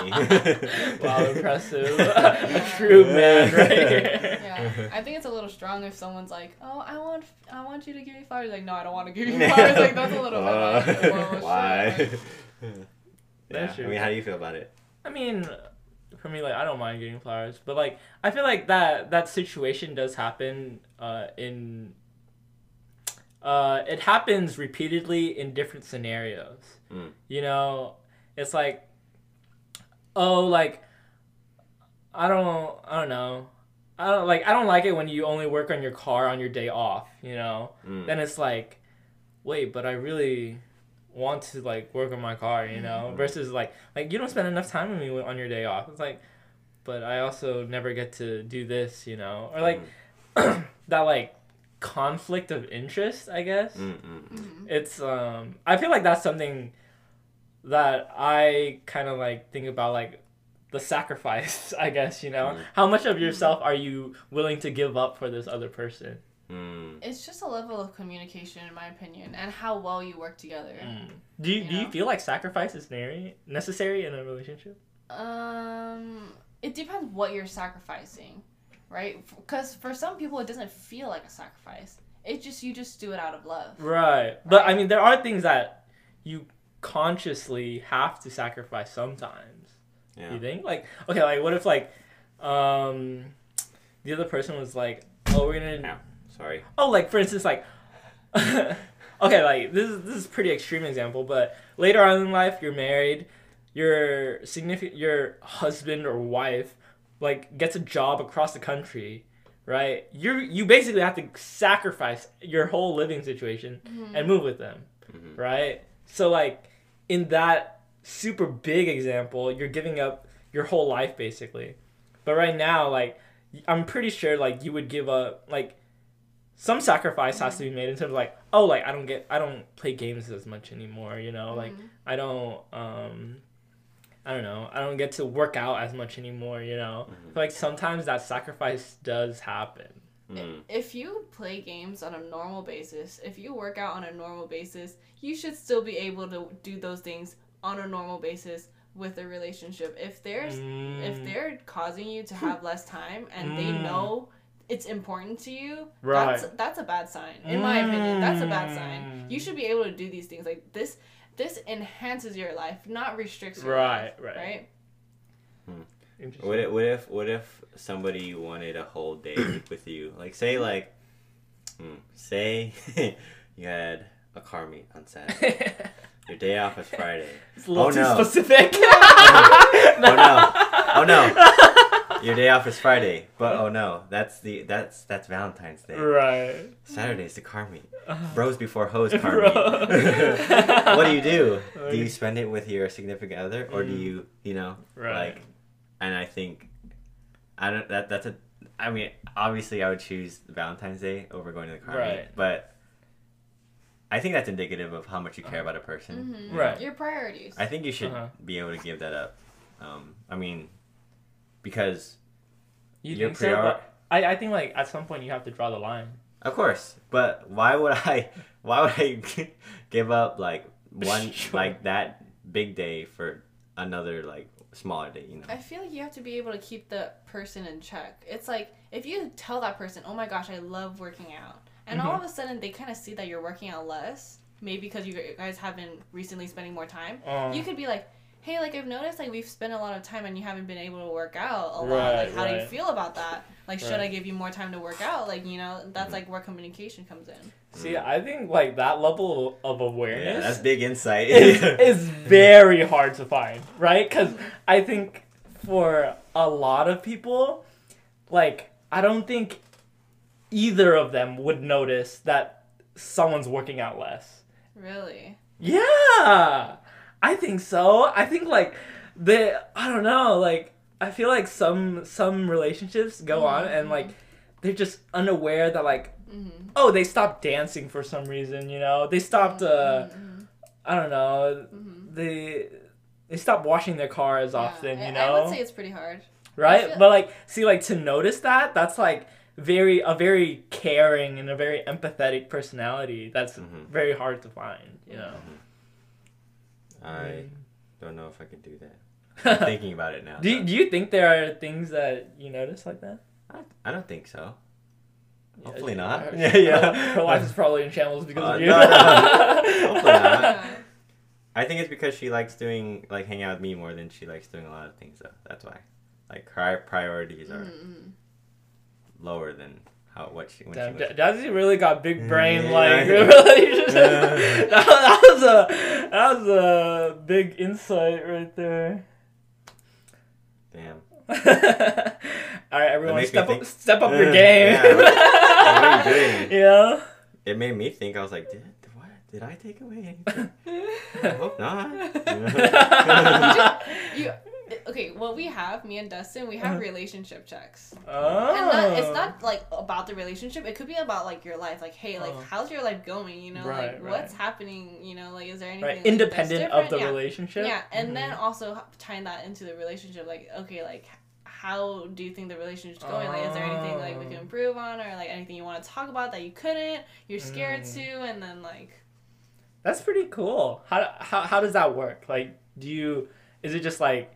wow, impressive. a true man, right here. Yeah, I think it's a little strong if someone's like, "Oh, I want, I want you to give me flowers." Like, no, I don't want to give you flowers. Like, that's a little bit. Uh, Like, whoa, Why? shit. yeah. That's I mean, how do you feel about it? I mean, for me, like I don't mind getting flowers, but like I feel like that that situation does happen uh, in. Uh, it happens repeatedly in different scenarios. Mm. You know, it's like, oh, like, I don't, I don't know, I don't like, I don't like it when you only work on your car on your day off. You know, Mm. then it's like, wait, but I really want to like work on my car, you know, Mhm. versus like like you don't spend enough time with me on your day off. It's like, but I also never get to do this, you know, or like Mm. that like conflict of interest, I guess. Mm, mm, mm. Mhm. It's um I feel like that's something that I kind of like think about like the sacrifice, I guess, you know. Mhm. How much of yourself are you willing to give up for this other person? Mm. It's just a level of communication, in my opinion, and how well you work together. Mm. Do you, You do you feel like sacrifice is necessary necessary in a relationship? Um, it depends what you're sacrificing, right? Because for some people, it doesn't feel like a sacrifice. It just you just do it out of love. Right. But I mean there are things that you consciously have to sacrifice sometimes. Yeah. You think? Like okay, like what if like um the other person was like, "Oh, we're going to Yeah. Sorry. Oh, like for instance, like okay, like this is this is a pretty extreme example, but later on in life, you're married, your significant your husband or wife like gets a job across the country, right? You you basically have to sacrifice your whole living situation and move with them, Mhm. right? So like in that super big example, you're giving up your whole life basically. But right now, like I'm pretty sure like you would give up like some sacrifice has to be made in terms of like oh like I don't get I don't play games as much anymore, you know, like Mhm. I don't um I don't know. I don't get to work out as much anymore, you know. Mhm. Like sometimes that sacrifice does happen. Mm. If you play games on a normal basis, if you work out on a normal basis, you should still be able to do those things on a normal basis with a relationship. If there's if Mm, they're causing you to have less time and they Mm. know it's important to you, Right. that's that's a bad sign. In my opinion, that's a bad sign. Mm. You should be able to do these things like this this enhances your life, not restricts your Right, life. right. Right? Interesting. What if, what if what if somebody wanted a whole day with you? Like say like, hmm, say you had a car meet on Saturday. Your day off is Friday. it's a little Oh, too no. specific. Oh no! Oh no! Your day off is Friday, but oh no, that's the that's that's Valentine's Day. Right. Saturday's the car meet. Uh, Bros before hoes car meet. what do you do? Do you spend it with your significant other, or do Mm. you you know right. like? And I think, I don't that that's a. I mean, obviously, I would choose Valentine's Day over going to the car meet, Right. but I think that's indicative of how much you care about a person. Mhm. Right. Your priorities. I think you should Uh-huh. be able to give that up. Um, I mean, because you your think so? But I, I think like at some point you have to draw the line. of course, but why would I? Why would I give up like one Sure. like that big day for another like smaller day? You know. I feel like you have to be able to keep the person in check. It's like if you tell that person, "Oh my gosh, I love working out," and all Mhm. of a sudden they kind of see that you're working out less, maybe because you guys have been recently spending more time. Um, You could be like, "Hey, like I've noticed like we've spent a lot of time and you haven't been able to work out a lot. Right, like, how do you feel about that? Like, should Right. I give you more time to work out? Like, you know, that's Mhm. like where communication comes in. See, I think like that level of awareness yeah, awareness that's big insight. is, is very hard to find, right? Because I think for a lot of people, like I don't think either of them would notice that someone's working out less. Really? Yeah, I think so. I think like the I don't know, like I feel like some some relationships go on and like they're just unaware that like Mm-hmm. oh they stopped dancing for some reason, you know they stopped uh I don't know hmm they they stopped washing their car cars often, you know I, I would say it's pretty hard. right? feel- But like, see, like to notice that, that's like very a very caring and a very empathetic personality that's Mhm. very hard to find. You know. I don't know if I could do that. I'm thinking about it now. do you, do you think there are things that you notice like that? I, I don't think so. Yeah, Hopefully yeah, not. her- Yeah, yeah. Her life is probably in shambles because Uh, of you. no, no, no. Hopefully not. I think it's because she likes doing like hanging out with me more than she likes doing a lot of things. Though that's why. Like her priorities are Mm-mm. lower than how what she when Damn, she was. Da- Dazzy really got big brain mm, Yeah. like really just, that, that was a that was a big insight right there. Damn. All right, everyone, step up, think- step up your game. yeah. What are you doing? Yeah. It made me think. I was like, did what? Did I take away anything? I hope not. you okay what we have me and dustin we have Uh-huh. relationship checks Oh. and not, it's not like about the relationship it could be about like your life like hey like Oh. how's your life going you know Right, like right. what's happening you know like is there anything right, like, independent of the yeah. relationship. yeah and then Mhm. also tying that into the relationship like okay like how do you think the relationship's going like is there anything like we can Oh. improve on or like anything you want to talk about that you couldn't you're scared Mm. to and then like That's pretty cool. How, how how does that work? Like, do you is it just like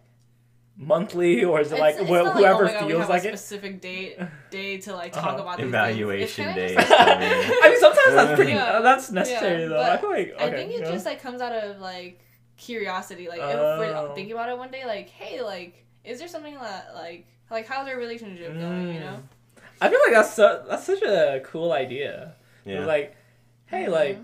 monthly or is it like It's- it's wh- not whoever oh my God, we feels have like a it? specific date day to like talk Uh-huh. about these Evaluation things. day It's is kinda coming. just like- I mean, sometimes that's pretty. Yeah. uh, that's necessary Yeah, though. I feel like I think it you know? just like comes out of like curiosity. Like if Oh. we're thinking about it one day, like hey, like is there something that like like how's our relationship going? You know? Mm. I feel like that's so, that's such a cool idea. Yeah. Like, hey, Mhm. like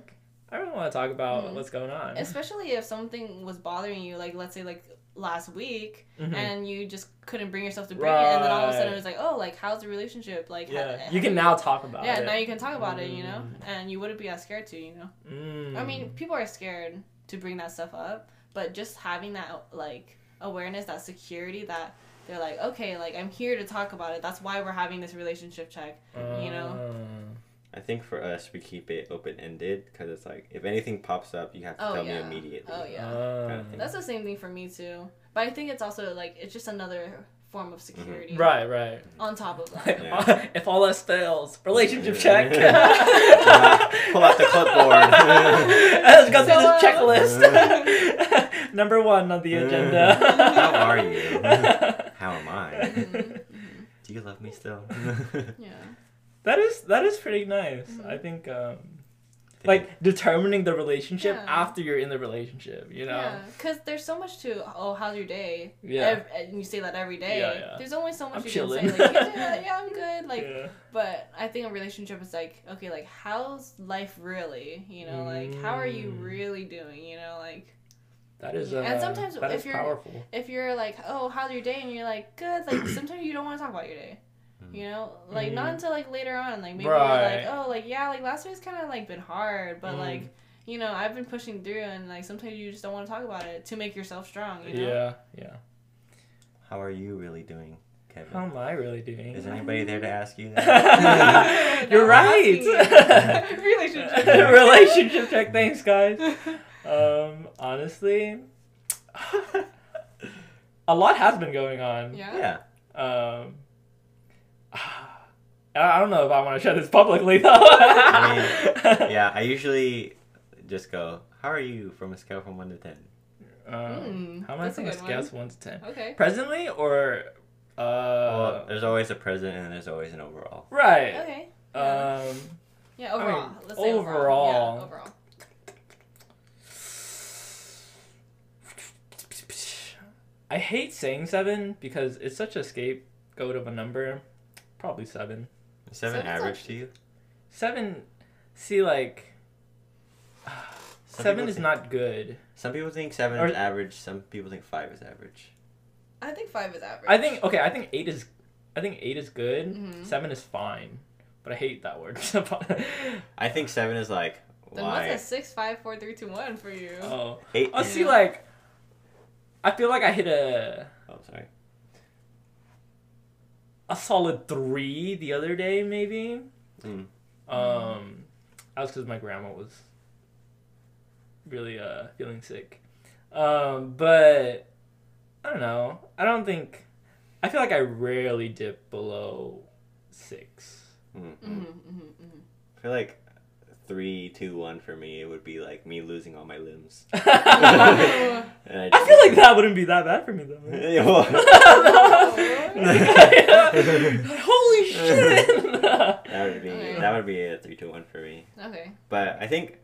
I really want to talk about Mhm. what's going on. Especially if something was bothering you, like let's say like last week, Mhm. and you just couldn't bring yourself to bring it, and then all of a sudden it was like, oh, like how's the relationship? Like yeah, you can now talk about Yeah, it. Yeah now you can talk about it, you know, Mm. and you wouldn't be as scared to, you know. Mm. I mean, people are scared to bring that stuff up, but just having that like awareness, that security that they're like, okay, like I'm here to talk about it. That's why we're having this relationship check. you know? I think for us, we keep it open ended because it's like if anything pops up, you have to Oh, tell yeah. me immediately. Oh, yeah. Oh. Uh, Kind of. That's the same thing for me too. But I think it's also like it's just another form of mm-hmm. security. right, right. Mm-hmm. On top of that. Yeah. if all else fails, relationship check. Mm-hmm. Pull out the clipboard. Let's go through So, this checklist. Number one on the agenda. How are you? How am I? Do you love me still? Yeah. That is that is pretty nice. Mhm. I think um like determining the relationship Yeah. after you're in the relationship, you know. Yeah, because there's so much to oh how's your day? Yeah. Ev- and you say that every day. Yeah, yeah. There's only so much I'm you chilling. can say. Like, yeah, yeah, yeah, I'm good. Like, yeah. but I think a relationship is like okay, like how's life really? You know, like how are you Mm. really doing? You know, like That is Yeah, uh, and sometimes that if is you're- powerful. if you're like oh how's your day and you're like good, like sometimes you don't want to talk about your day. Mm. You know, like Mhm. not until like later on, like maybe Right. like oh like yeah, like last week's kind of like been hard, but Mm. like you know I've been pushing through and like sometimes you just don't want to talk about it to make yourself strong. You know? Yeah, yeah. How are you really doing, Kevin? How am I really doing? Is anybody there to ask you that? You're right. asking you. Relationship. Relationship check. Thanks, guys. Um, honestly, a lot has been going on. Yeah. yeah. Um, I don't know if I want to share this publicly though. I Yeah, I usually just go, How are you from a scale from 1 to 10? Um, Mm, how am I a from a scale one. one to ten? Okay. Presently or uh? well, there's always a present and there's always an overall. right. Okay. Yeah. Um, Yeah. Overall. mean, Let's say overall. overall. Yeah. Overall. I hate saying seven because it's such a scapegoat of a number. Probably seven. Is 7 Seven's average not- to you? Seven. See, like Some seven is think- not good. Some people think 7 Or- is average, some people think 5 is average. I think five is average. I think okay. I think eight is. I think eight is good. Mhm. Seven is fine, but I hate that word. I think 7 is like, Then what's a six, five, four, three, two, one for you? oh, 8 I is- see. Like, I feel like I hit a Oh, sorry. A solid three the other day, maybe. Mm. Um, that was because my grandma was really uh feeling sick. Um, but I don't know. I don't think. I feel like I rarely dip below six. Mhm. Mm-hmm, mm-hmm, mm-hmm. I feel like three, two, one for me. It would be like me losing all my limbs. I And I, feel like that wouldn't be that bad for me though. man. Yeah, well, Holy shit! that would be Okay. that would be a three, two, one for me. Okay. But I think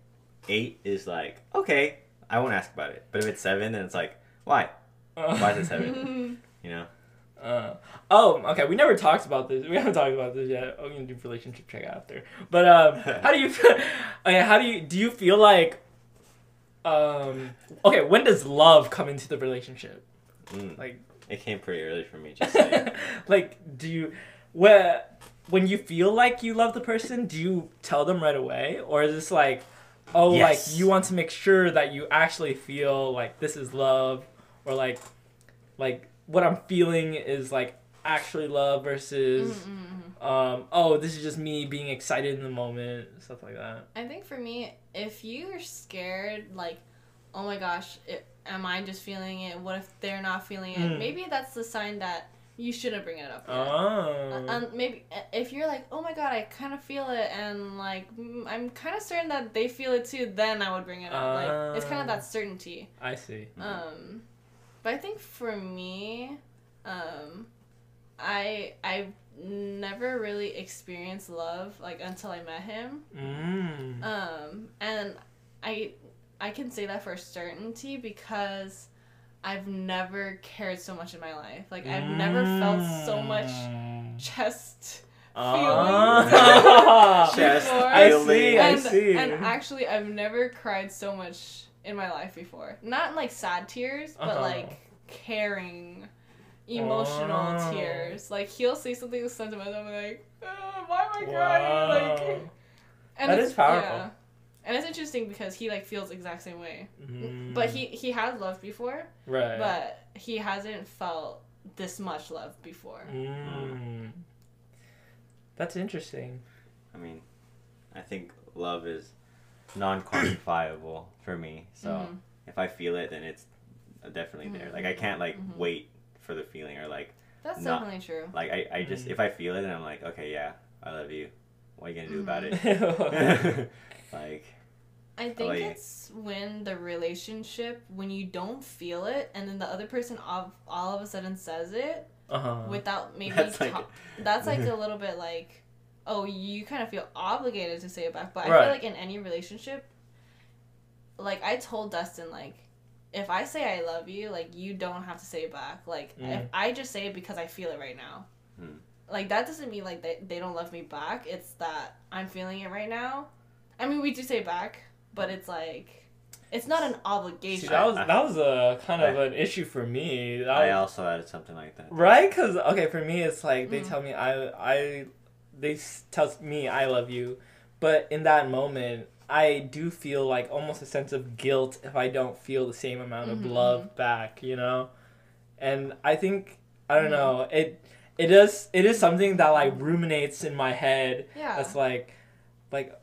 eight is like okay. I won't ask about it. But if it's seven, then it's like why? Why is it seven? You know. Uh, oh, okay. We never talked about this. We haven't talked about this yet. I'm gonna do relationship check after. But um, how do you? feel okay, how do you? Do you feel like? Um. Okay. When does love come into the relationship? Mm, Like. it came pretty early for me. Just saying. like, do you? Where when you feel like you love the person, do you tell them right away, or is this like, oh, Yes. like you want to make sure that you actually feel like this is love, or like, like what I'm feeling is like actually love versus, Mm-mm-mm. um, oh, this is just me being excited in the moment, stuff like that. I think for me, if you're scared, like, oh my gosh, it, am I just feeling it? What if they're not feeling it? Mm. Maybe that's the sign that you shouldn't bring it up. Yet. Oh. Uh, and maybe uh, if you're like, oh my god, I kind of feel it, and like mm, I'm kind of certain that they feel it too, then I would bring it up. like it's kind of Ah. that certainty. I see. Um, but I think for me, um, I I never really experienced love like until I met him. Mm. Um, and I I can say that for certainty because I've never cared so much in my life. Like I've never felt so much Mm. chest Ah. Chest before. I feeling. see. I see. and actually I've never cried so much in my life before. Not in, like sad tears, but Uh-huh. like caring emotional Oh. tears. Like he'll say something sentimental and I'm like, "Uh, why am I Wow. crying? Like and That it's- is powerful. And it's interesting because he like feels the exact same way. Mm. But he he has loved before, right. but he hasn't felt this much love before. Mm. That's interesting. I mean, I think love is non-quantifiable for me. So Mhm. if I feel it, then it's definitely there. Like I can't like Mhm. wait for the feeling or like That's Not- definitely true. like I, I just Mm. if I feel it, then I'm like okay yeah I love you. What are you gonna do about Mm-hmm. it? like I think like- it's when the relationship when you don't feel it and then the other person all, all of a sudden says it uh-huh. without maybe That's like- that's like a little bit like oh you kind of feel obligated to say it back but I Right. feel like in any relationship like I told Dustin like if I say I love you like you don't have to say it back like if Mm. I just say it because I feel it right now Mm. like that doesn't mean like they, they don't love me back it's that I'm feeling it right now I mean we do say it back but it's like it's not an See, obligation that was that was a kind of I- an issue for me. That I also added something like that. Right? Because okay, for me, it's like they Mm. tell me I I they tell me I love you, but in that moment, I do feel like almost a sense of guilt if I don't feel the same amount of Mhm, love back. You know, and I think I don't Mhm. know it. It is it is something that like ruminates in my head. yeah That's like, like,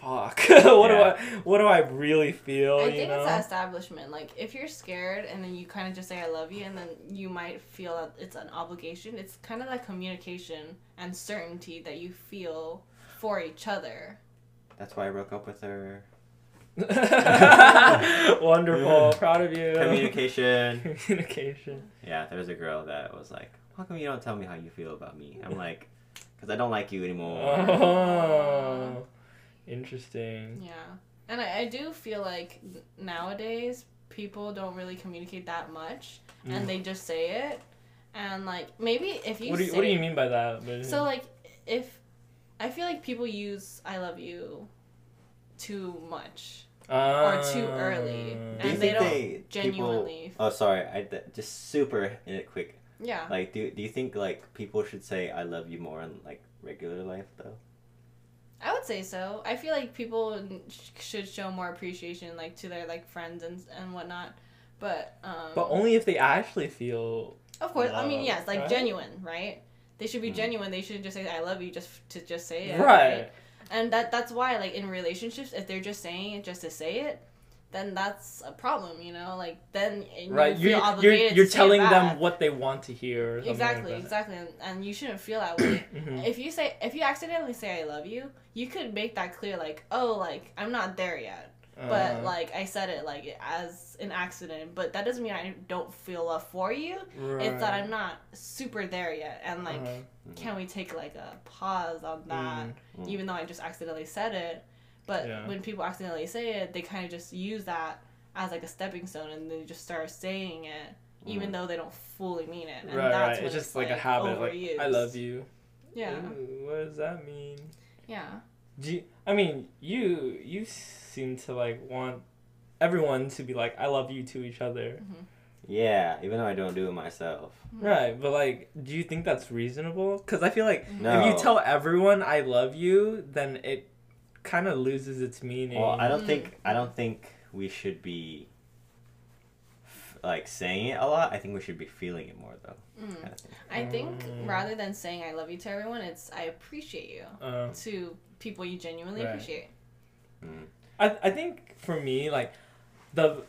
fuck. what Yeah. do I what do I really feel? I you think know? it's that establishment. Like, if you're scared and then you kind of just say "I love you," and then you might feel that it's an obligation. It's kind of that communication and certainty that you feel for each other. That's why I broke up with her. Wonderful. Proud of you. Communication. Communication. Yeah, there was a girl that was like, "How come you don't tell me how you feel about me?" I'm like, "Cause I don't like you anymore." Oh, interesting. Yeah, and I, I do feel like nowadays people don't really communicate that much, Mm. and they just say it. And like maybe if you What do you, say what do you mean by that? So like if I feel like people use I love you too much or too early, Uh, Do you and they think don't they genuinely. People, oh, sorry. I d- just super in it quick. yeah. Like, do do you think like people should say "I love you" more in like regular life though? I would say so. I feel like people should show more appreciation like to their like friends and and whatnot. But um But only if they actually feel. of course, I mean yes, like right? genuine, right? They should be Mhm. genuine. They shouldn't just say I love you just to just say it. Right. And that that's why like in relationships if they're just saying it just to say it, then that's a problem, you know. Like then and right you you're you're, you're to say it telling them what they want to hear exactly, like exactly, and, and you shouldn't feel that way. Mhm. if you say if you accidentally say I love you, you could make that clear, like oh, like I'm not there yet, but Uh, like I said it like as an accident, but that doesn't mean I don't feel love for you. It's that. I'm not super there yet, and like Uh-huh. can we take like a pause on that? Mm. Even though I just accidentally said it, but Yeah. when people accidentally say it, they kind of just use that as like a stepping stone, and they just start saying it, even Mm. though they don't fully mean it. And right that's right it's just like, a habit like i love you Yeah, Ooh, what does that mean yeah. Do you, I mean, you you seem to like want everyone to be like I love you to each other. Mm-hmm. Yeah, even though I don't do it myself. Mm-hmm. Right, but like do you think that's reasonable? Cuz I feel like mm-hmm. No. if you tell everyone I love you, then it kind of loses its meaning. Well, I don't think I don't think we should be f- like saying it a lot. I think we should be feeling it more though. Mm. Kind of. I think Mm. rather than saying I love you to everyone, it's I appreciate you uh, to people you genuinely Right. appreciate. Mm. I I think for me like the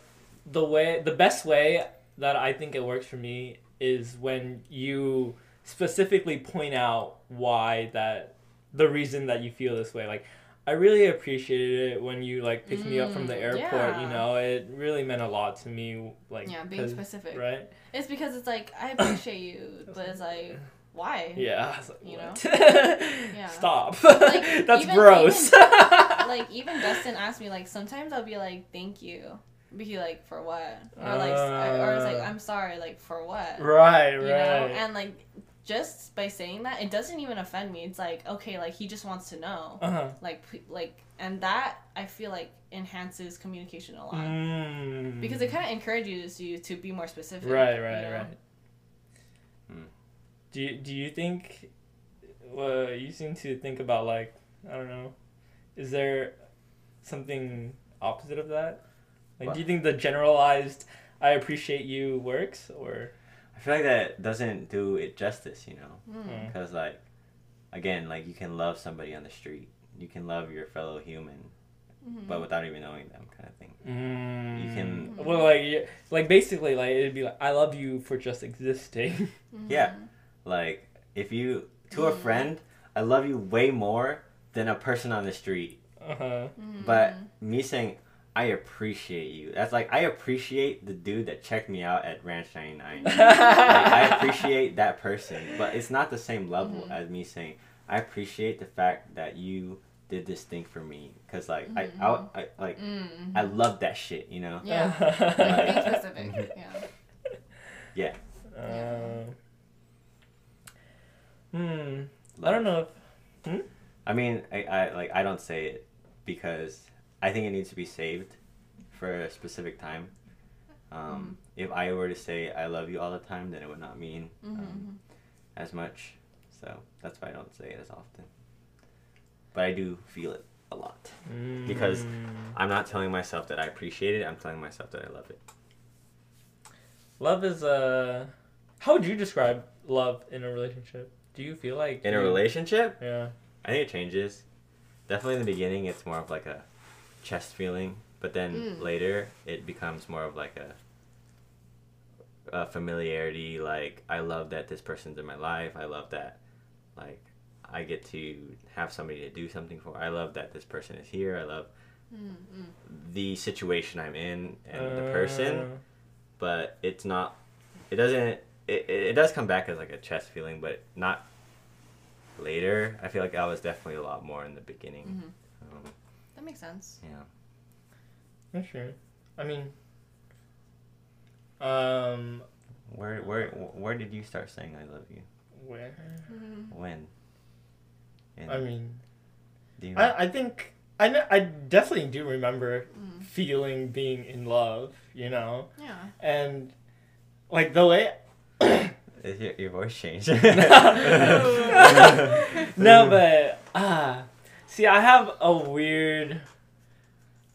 the way the best way that I think it works for me is when you specifically point out why that the reason that you feel this way like I really appreciated it when you like picked me up from the Mm, airport you know it really meant a lot to me like Yeah, being specific. right It's because it's like I appreciate you, but it's like why? yeah like, You what? Yeah. stop Like, that's even- gross like even Dustin asked me like sometimes I'll be like thank you, he like for what? Or like or it's like Uh. I'm sorry like for what? right You right know, and like just by saying that, it doesn't even offend me. It's like okay, like he just wants to know, uh-huh like like, and that I feel like enhances communication a lot mm. because it kind of encourages you to be more specific. Right, you right, know? right. Hmm. Do you, do you think? Well, you seem to think about like I don't know. Is there something opposite of that? Like, What? do you think the generalized "I appreciate you" works, or I feel like that doesn't do it justice, you know, Mm. Mm. because like, again, like you can love somebody on the street, you can love your fellow human, Mhm. but without even knowing them, kind of thing. mm. You can- Well, like, yeah, like basically, like it'd be like, "I love you for just existing." Mhm. Yeah. Like if you to a Mm. friend, I love you way more than a person on the street. uh huh. Mhm. But me saying I appreciate you. That's like I appreciate the dude that checked me out at Ranch 99. like, I appreciate that person, but it's not the same level Mhm. as me saying I appreciate the fact that you did this thing for me cuz like I, Mhm. I, I like Mhm. I love that shit, you know. yeah. Like, specific. Yeah. Um, hmm. I don't know. If, I mean, I, I like I don't say it because I think it needs to be saved for a specific time. Um, If I were to say I love you all the time, then it would not mean Mhm. um, as much. So that's why I don't say it as often. But I do feel it a lot. Because Mm. I'm not telling myself that I appreciate it. I'm telling myself that I love it. love is uh, how would you describe love in a relationship? Do you feel like In a relationship, Yeah. I think it changes. Definitely in the beginning, it's more of like a chest feeling, but then Mm. later it becomes more of like a, a familiarity. Like I love that this person's in my life. I love that, like I get to have somebody to do something for. I love that this person is here. I love Mm-hmm. the situation I'm in and the Uh, person. But it's not. It doesn't. It, it it does come back as like a chest feeling, but not later. I feel like I was definitely a lot more in the beginning. hmm Um, That makes sense. yeah. For sure. I mean, um, Where where where did you start saying I love you? where? Mhm. When? And I mean, do you I, I think I kn- I definitely do remember Mm. feeling being in love, you know, Yeah. and like the way. Your, your voice changed? no, but ah, see, I have a weird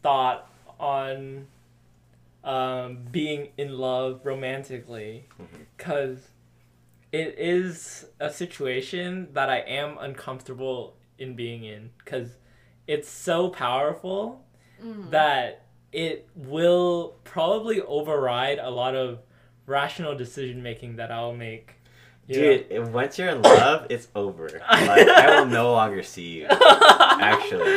thought on um, being in love romantically, because it is a situation that I am uncomfortable in being in, because it's so powerful Mm. that it will probably override a lot of rational decision making that I'll make. You know? Dude, if- once you're in love, it's over. Like I will no longer see you. Actually.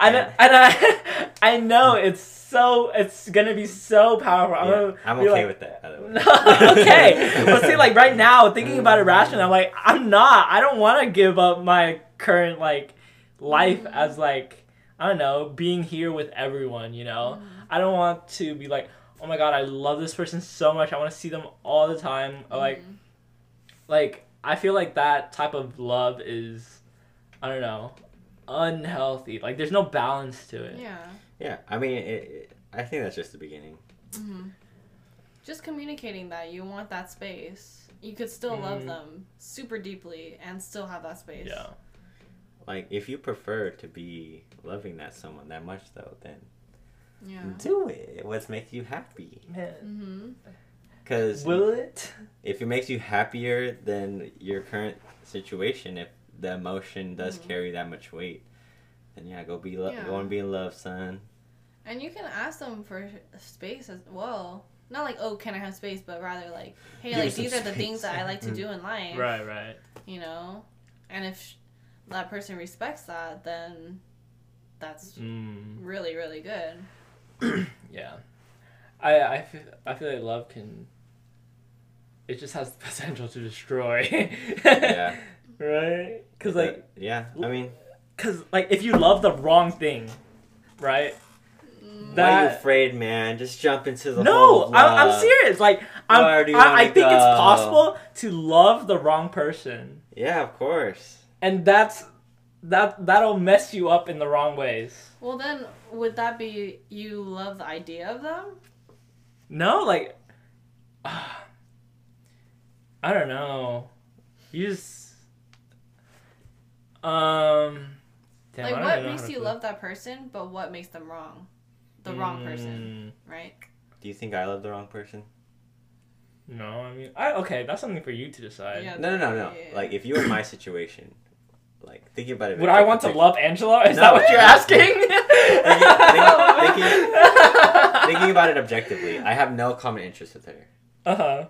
and, and I, I know it's so it's gonna be so powerful. I'm, Yeah, gonna I'm okay like, with that. by the way. No, okay, but see, like right now, thinking about it rationally, I'm like, I'm not. I don't want to give up my current like life as like I don't know, being here with everyone. You know, I don't want to be like, oh my god, I love this person so much. I want to see them all the time. Or, Like, Mhm. Like I feel like that type of love is, I don't know, unhealthy. Like, there's no balance to it. yeah. Yeah, I mean, it, it, I think that's just the beginning. hmm Just communicating that you want that space. You could still love Mhm. them super deeply and still have that space. Yeah. Like, if you prefer to be loving that someone that much, though, then Yeah. do it. What's makes you happy? Man. Mm-hmm. Because Will it? if it makes you happier than your current situation, if the emotion does Mhm. carry that much weight, then yeah, go be lo- Yeah. go and be in love, son. And you can ask them for space as well. Not like, oh, can I have space? But rather like, hey, Give like some these are the things that I like to Mm. do in life. Right, right. You know, and if sh- that person respects that, then that's Mm. really really good. Yeah, I I feel, I feel like love can. It just has the potential to destroy. Yeah. Right. Cause like, But, yeah, I mean, cause like, if you love the wrong thing, right? Mm, why are you afraid, man? Just jump into the No, whole I'm, I'm serious. Like, I'm, Where do you I, I wanna think it's possible to love the wrong person, Yeah, of course. and that's that that'll mess you up in the wrong ways. Well, then would that be you love the idea of them? No, like, I don't know. You just, um, damn, like what makes you put- love that person, but what makes them wrong? The wrong person, Mm, right? Do you think I love the wrong person? No, I mean, I okay. That's something for you to decide. Yeah. No, no, no, no. Yeah. Like, if you were in my situation, like, thinking about it. Would I want to love Angela? Is No. that what you're asking? Thinking about it objectively, I have no common interest with her. Uh huh.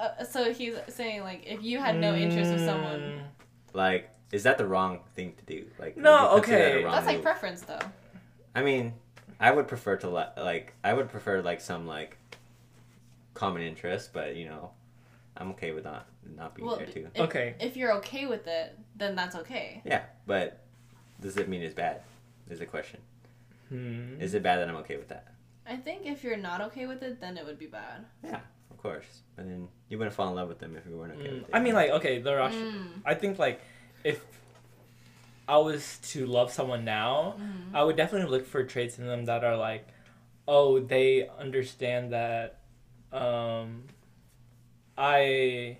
Uh, so he's saying like if you had no interest with someone, Like, is that the wrong thing to do? Like, No, you consider that okay. that's like move? preference though. I mean, I would prefer to li- like I would prefer like some like common interest, but you know, I'm okay with not not being Well, there too. if, Okay. If you're okay with it, then that's okay. Yeah, but does it mean it's bad? Is the question. Hmm. Is it bad that I'm okay with that? I think if you're not okay with it, then it would be bad. Yeah, of course. But then you wouldn't fall in love with them if you weren't okay Mm, with it. I mean, like, okay, the rush. Mm. I think like if I was to love someone now, Mhm. I would definitely look for traits in them that are like, oh, they understand that um, I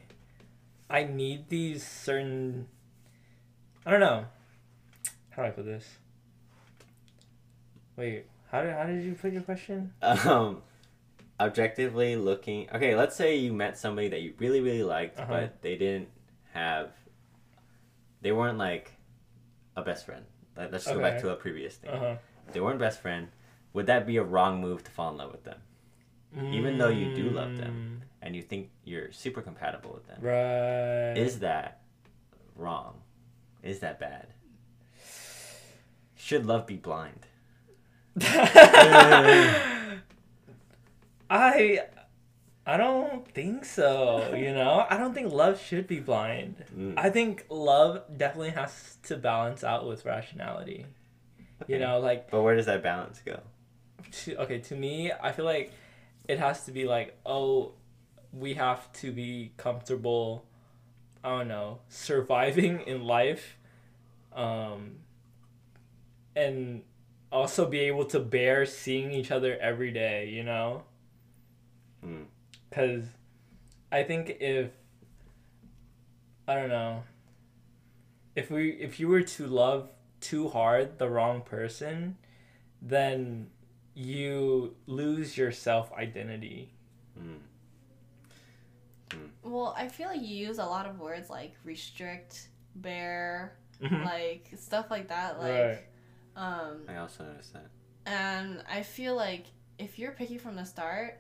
I need these certain. I don't know. How do I put this? Wait, how did how did you put your question? um objectively looking okay let's say you met somebody that you really really liked Uh-huh. but they didn't have they weren't like a best friend. Let- let's go back to a previous thing. Uh huh. they weren't best friend. Would that be a wrong move to fall in love with them? Even though you do love them. and you think you're super compatible with them. Mm, Right. is that wrong? Is that bad? Should love be blind I I don't think so, you know? I don't think love should be blind. Mm. I think love definitely has to balance out with rationality. You know, like but where does that balance go to, okay, to me, I feel like it has to be like, oh, we have to be comfortable I don't know, surviving in life um and also be able to bear seeing each other every day, you know? Hmm. Cuz I think if I don't know, if we if you were to love too hard the wrong person, then you lose your self identity. Mm. Well, I feel like you use a lot of words like restrict, bear, Mhm. like stuff like that. Like, Right. um, i also noticed that and I feel like if you're picky from the start,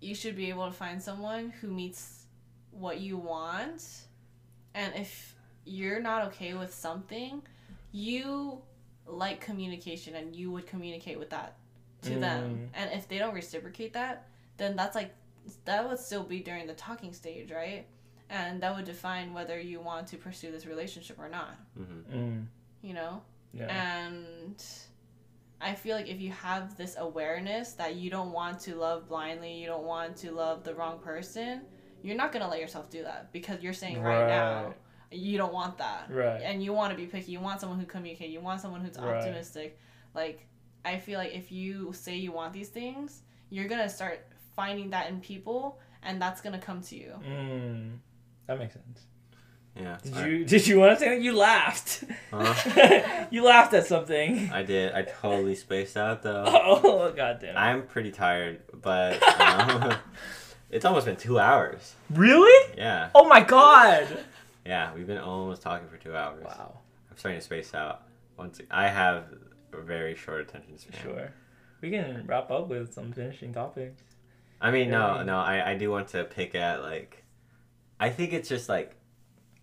you should be able to find someone who meets what you want. And if you're not okay with something, you like communication and you would communicate with that to them. And if they don't reciprocate that, then that's like that would still be during the talking stage, right? And that would define whether you want to pursue this relationship or not, hmm Mm, you know? yeah. And I feel like if you have this awareness that you don't want to love blindly, you don't want to love the wrong person, you're not gonna let yourself do that because you're saying right, now you don't want that. Right. And you want to be picky. You want someone who communicates. You want someone who's Right. optimistic. Like I feel like if you say you want these things, you're gonna start finding that in people, and that's gonna come to you. Mm, that makes sense. Yeah. Did I- you did you want to say that? You laughed. Huh? you laughed at something. I did. I totally spaced out though. Oh god damn. I'm pretty tired, but um, it's almost been two hours. Really? Yeah, Oh my god. yeah. We've been almost talking for two hours. Wow. I'm starting to space out. Once I have a very short attention span. Sure. We can wrap up with some finishing topics. I mean, no, Very- no. I, I do want to pick at like, I think it's just like,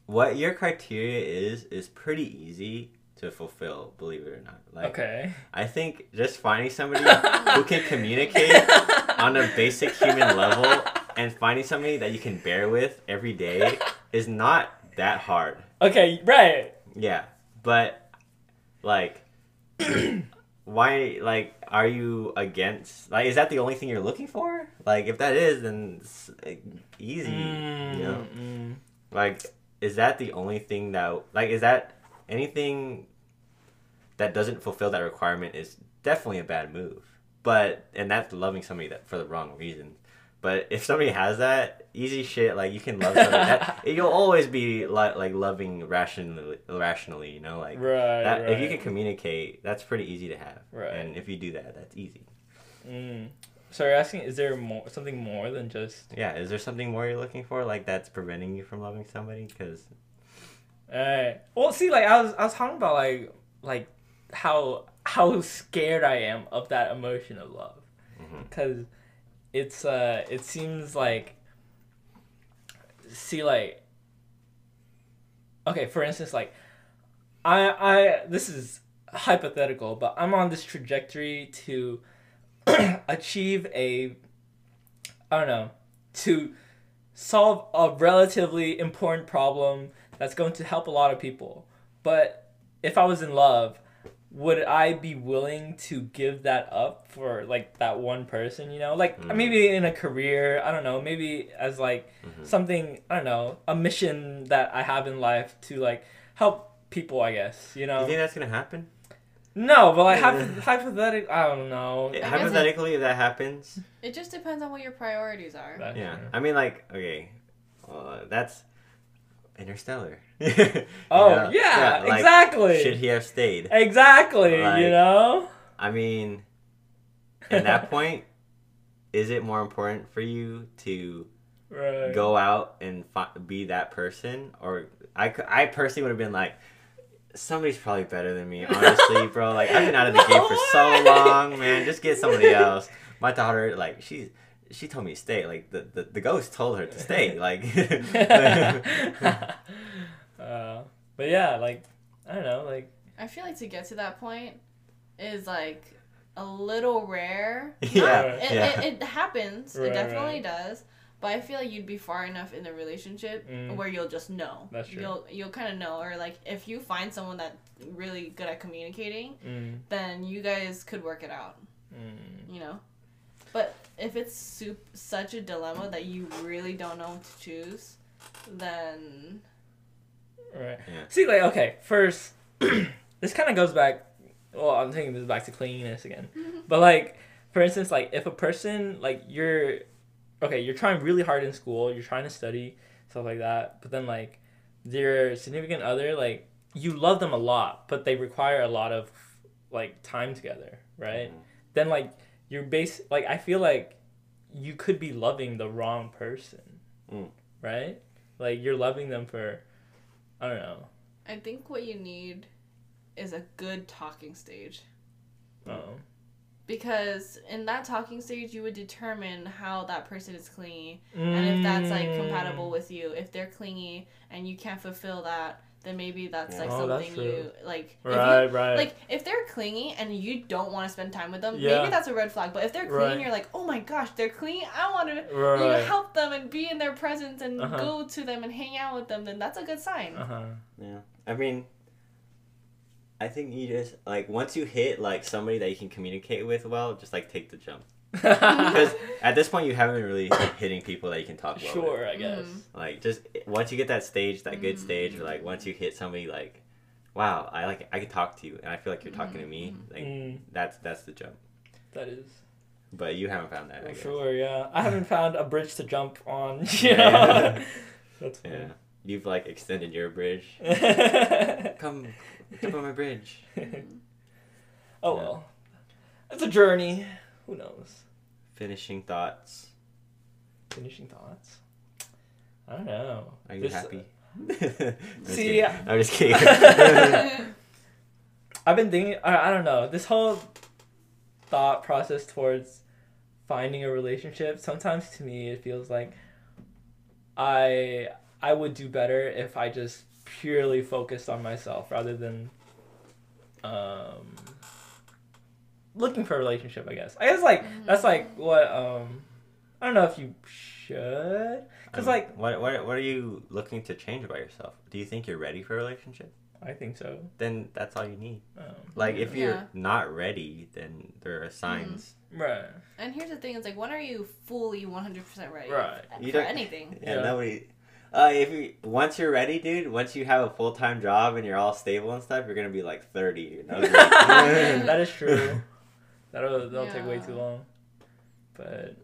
what your criteria is is pretty easy to fulfill. Believe it or not. Like, okay. I think just finding somebody who can communicate on a basic human level and finding somebody that you can bear with every day is not that hard. Okay, right. Yeah, but like, why? Like, are you against? Like, is that the only thing you're looking for? Like, if that is, then it's easy. Mm, You know, mm. like, is that the only thing that? Like, is that anything that doesn't fulfill that requirement is definitely a bad move. But and that's loving somebody that for the wrong reasons. But if somebody has that easy shit, like you can love somebody, that, you'll always be like like loving rationally, rationally, you know, like Right, that, if you can communicate, that's pretty easy to have. Right. And if you do that, that's easy. Mm. So you're asking, is there more something more than just? Yeah. Is there something more you're looking for, like that's preventing you from loving somebody? Because Alright. Well, see, like I was, I was talking about like, like how how scared I am of that emotion of love, because it's uh, it seems like. See, like. Okay, for instance, like, I I this is hypothetical, but I'm on this trajectory to achieve a. I don't know, to solve a relatively important problem that's going to help a lot of people. But if I was in love, would I be willing to give that up for like that one person, you know? Like Mm. maybe in a career, I don't know, maybe as like Mhm. something, I don't know, a mission that I have in life to like help people, I guess, you know. you think that's gonna happen? No, but like Yeah. hypo- hypothetical, I don't know. It- guess hypothetically, if that happens, It just depends on what your priorities are. That's yeah. true. I mean, like, okay, uh, that's Interstellar. Oh, You know? yeah, like, exactly. Should he have stayed? Exactly, Like- you know? I mean, at that point, is it more important for you to right. go out and fi- be that person, or I, I personally would have been like, somebody's probably better than me, honestly, bro. Like I've been out of the No game for so long, man. Just get somebody else. My daughter, like she's. She told me to stay. Like the, the, the ghost told her to stay. Like uh, but yeah, like I don't know, like I feel like to get to that point is like a little rare. Yeah, It, yeah. it, it happens. Right, it definitely right. does. But I feel like you'd be far enough in the relationship Mm. where you'll just know. That's true. You'll you'll kind of know, or like if you find someone that's really good at communicating, mm, then you guys could work it out. mm, You know. But if it's sup- such a dilemma that you really don't know what to choose, then right. Yeah. See, like okay, first, this kind of goes back. Well, I'm taking this back to cleanliness again, but like for instance, like if a person like you're, okay, you're trying really hard in school, you're trying to study stuff like that, but then like their significant other like you love them a lot, but they require a lot of like time together, right? then like you're base like I feel like you could be loving the wrong person. Mm. Right? Like you're loving them for I don't know. I think what you need is a good talking stage. Oh. Because in that talking stage you would determine how that person is clingy and if that's like Mm. compatible with you if they're clingy and you can't fulfill that then maybe that's like Oh, that's something you like if you- Right, right. like if they're clingy and you don't want to spend time with them Yeah. maybe that's a red flag but if they're clingy Right. you're like oh my gosh they're clingy i want to you know, help them and be in their presence and Uh-huh. go to them and hang out with them then that's a good sign Uh-huh. Yeah. I mean, I think you just like once you hit like somebody that you can communicate with well, just like take the jump. Because at this point, you haven't been really like, hitting people that you can talk well with. sure, I guess. Mhm. Like just once you get that stage, that good Mhm. stage, or like once you hit somebody like, wow, I like I can talk to you, and I feel like you're talking to me. Like Mm, that's that's the jump. that is. But you haven't found that. I For guess. sure, yeah. I haven't found a bridge to jump on. Yeah. That's Yeah. You've like extended your bridge. Come, jump on my bridge. oh well. It's a journey. Who knows? Finishing thoughts. Finishing thoughts. I don't know. Are you This- uh, happy? I'm See, yeah. I'm just kidding. I've been thinking. I, I don't know. This whole thought process towards finding a relationship. Sometimes to me, it feels like I I would do better if I just purely focused on myself rather than um looking for a relationship. I guess. I guess like that's like what um I don't know if you should because like what, what what are you looking to change about yourself? Do you think you're ready for a relationship? I think so. Then that's all you need. Um, Like if you're not ready, then there are signs. right. and here's the thing it's like when are you fully 100% ready Right. for You don't- anything Yeah, Yeah. nobody. Uh, if you once you're ready, dude, once you have a full time job and you're all stable and stuff, you're gonna be like thirty. and ugly. that is true. That'll that'll take way too long. But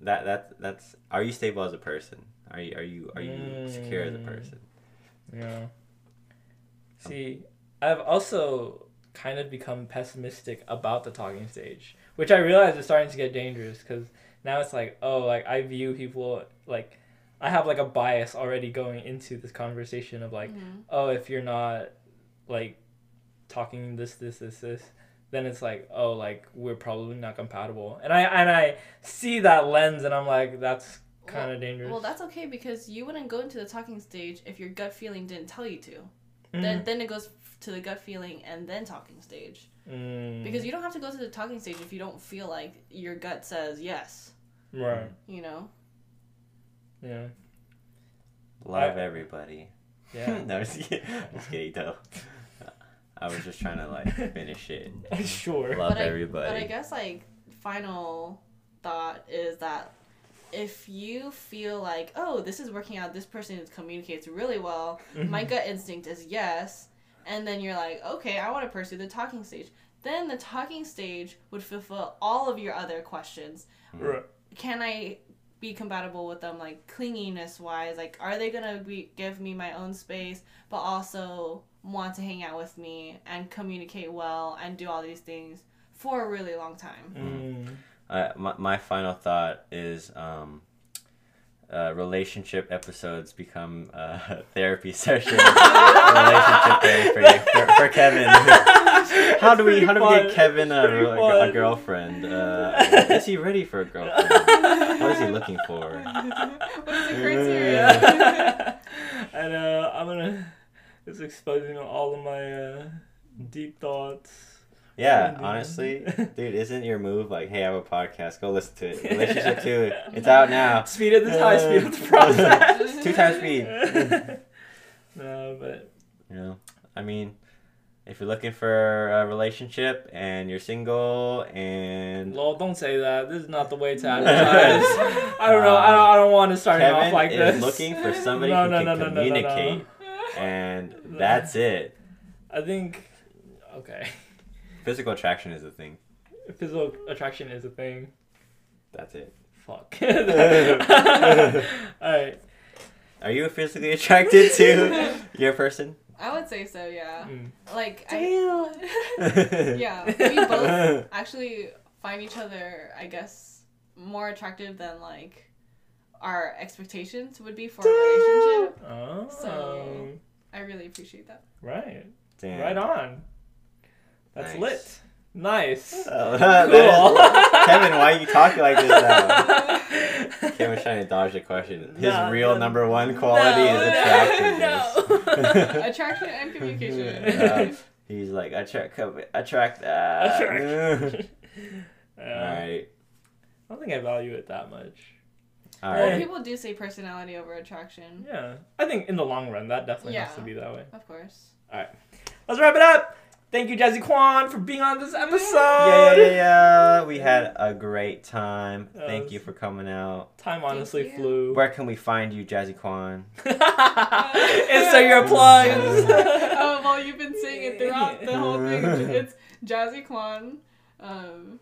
that that that's. Are you stable as a person? Are you are you are you secure as a Mm. person? yeah. See, I've also kind of become pessimistic about the talking stage, which I realize is starting to get dangerous because now it's like, oh, like I view people like I have like a bias already going into this conversation of like, Mhm. oh, if you're not like talking this, this, this, this, then it's like, oh, like we're probably not compatible. And I and I see that lens, and I'm like, that's kind of dangerous. well that's okay because you wouldn't go into the talking stage if your gut feeling didn't tell you to Mm. then then it goes to the gut feeling and then talking stage Mm. because you don't have to go to the talking stage if you don't feel like your gut says yes right, you know yeah, Love I- everybody. yeah. no, just kidding. just kidding though. I was just trying to like finish it. sure. Love but I, everybody. but I guess like final thought is that if you feel like oh this is working out this person communicates really well Mm-hmm. my gut instinct is yes and then you're like okay i want to pursue the talking stage then the talking stage would fulfill all of your other questions Right. can i be compatible with them like clinginess wise like are they gonna be give me my own space but also want to hang out with me and communicate well and do all these things for a really long time Mm. Uh, my, my final thought is um, uh, relationship episodes become uh, therapy sessions. relationship therapy for, you, for, for Kevin. how do we how do we get Kevin a, a, a girlfriend? Uh, is he ready for a girlfriend? What is he looking for? what is the criteria and uh, I'm gonna just exposing all of my uh, deep thoughts. Yeah, Indeed. honestly, dude, isn't your move like, hey, I have a podcast, go listen to it. Relationship two, it's out now. Speed it this high, speed up the process. Two times speed. no, but You know, I mean, if you're looking for a relationship and you're single and lol, don't say that. This is not the way to advertise. I don't know. I don't. I don't want to start it Kevin off like is this. looking for somebody No, who no, can no. communicate, and that's it. I think. Okay. Physical attraction is a thing. Physical attraction is a thing. That's it. Fuck. All right. Are you physically attracted to your person? I would say so yeah Mm. like I, yeah we both actually find each other i guess more attractive than like our expectations would be for a relationship Oh. So- i really appreciate that Right. Damn. Right on. That's Nice. lit. Nice. Oh, that is- Kevin, why are you talking like this now? Kevin's trying to dodge the question. His No, real no, number one quality no, is no, attractiveness. no. Attraction and communication. Uh, he's like attract, attract that. Attraction. All Yeah. right, I don't think I value it that much. all Well, right. people do say personality over attraction. Yeah. I think in the long run, that definitely has to be that way. Of course. All right. Let's wrap it up. Thank you, Jazzy Kwan, for being on this episode. Yeah, yeah, yeah. We had a great time. That Thank you for coming out. Time honestly flew. Where can we find you, Jazzy Kwan? Insert your plugs. oh well, you've been saying it throughout the whole thing. It's Jazzy Kwan, um,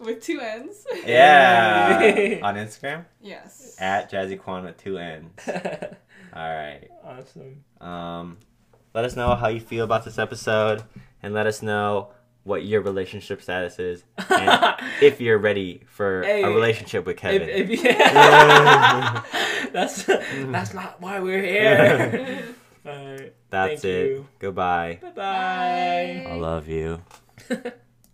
with two N's. Yeah. On Instagram yes. at Jazzy Kwan with two N's. All right. awesome. Um, let us know how you feel about this episode, and let us know what your relationship status is, and if you're ready for Hey, a relationship with Kevin. If, if, yeah. that's that's not why we're here. All right. That's thank it. you. Goodbye. Bye bye. I love you. Bye.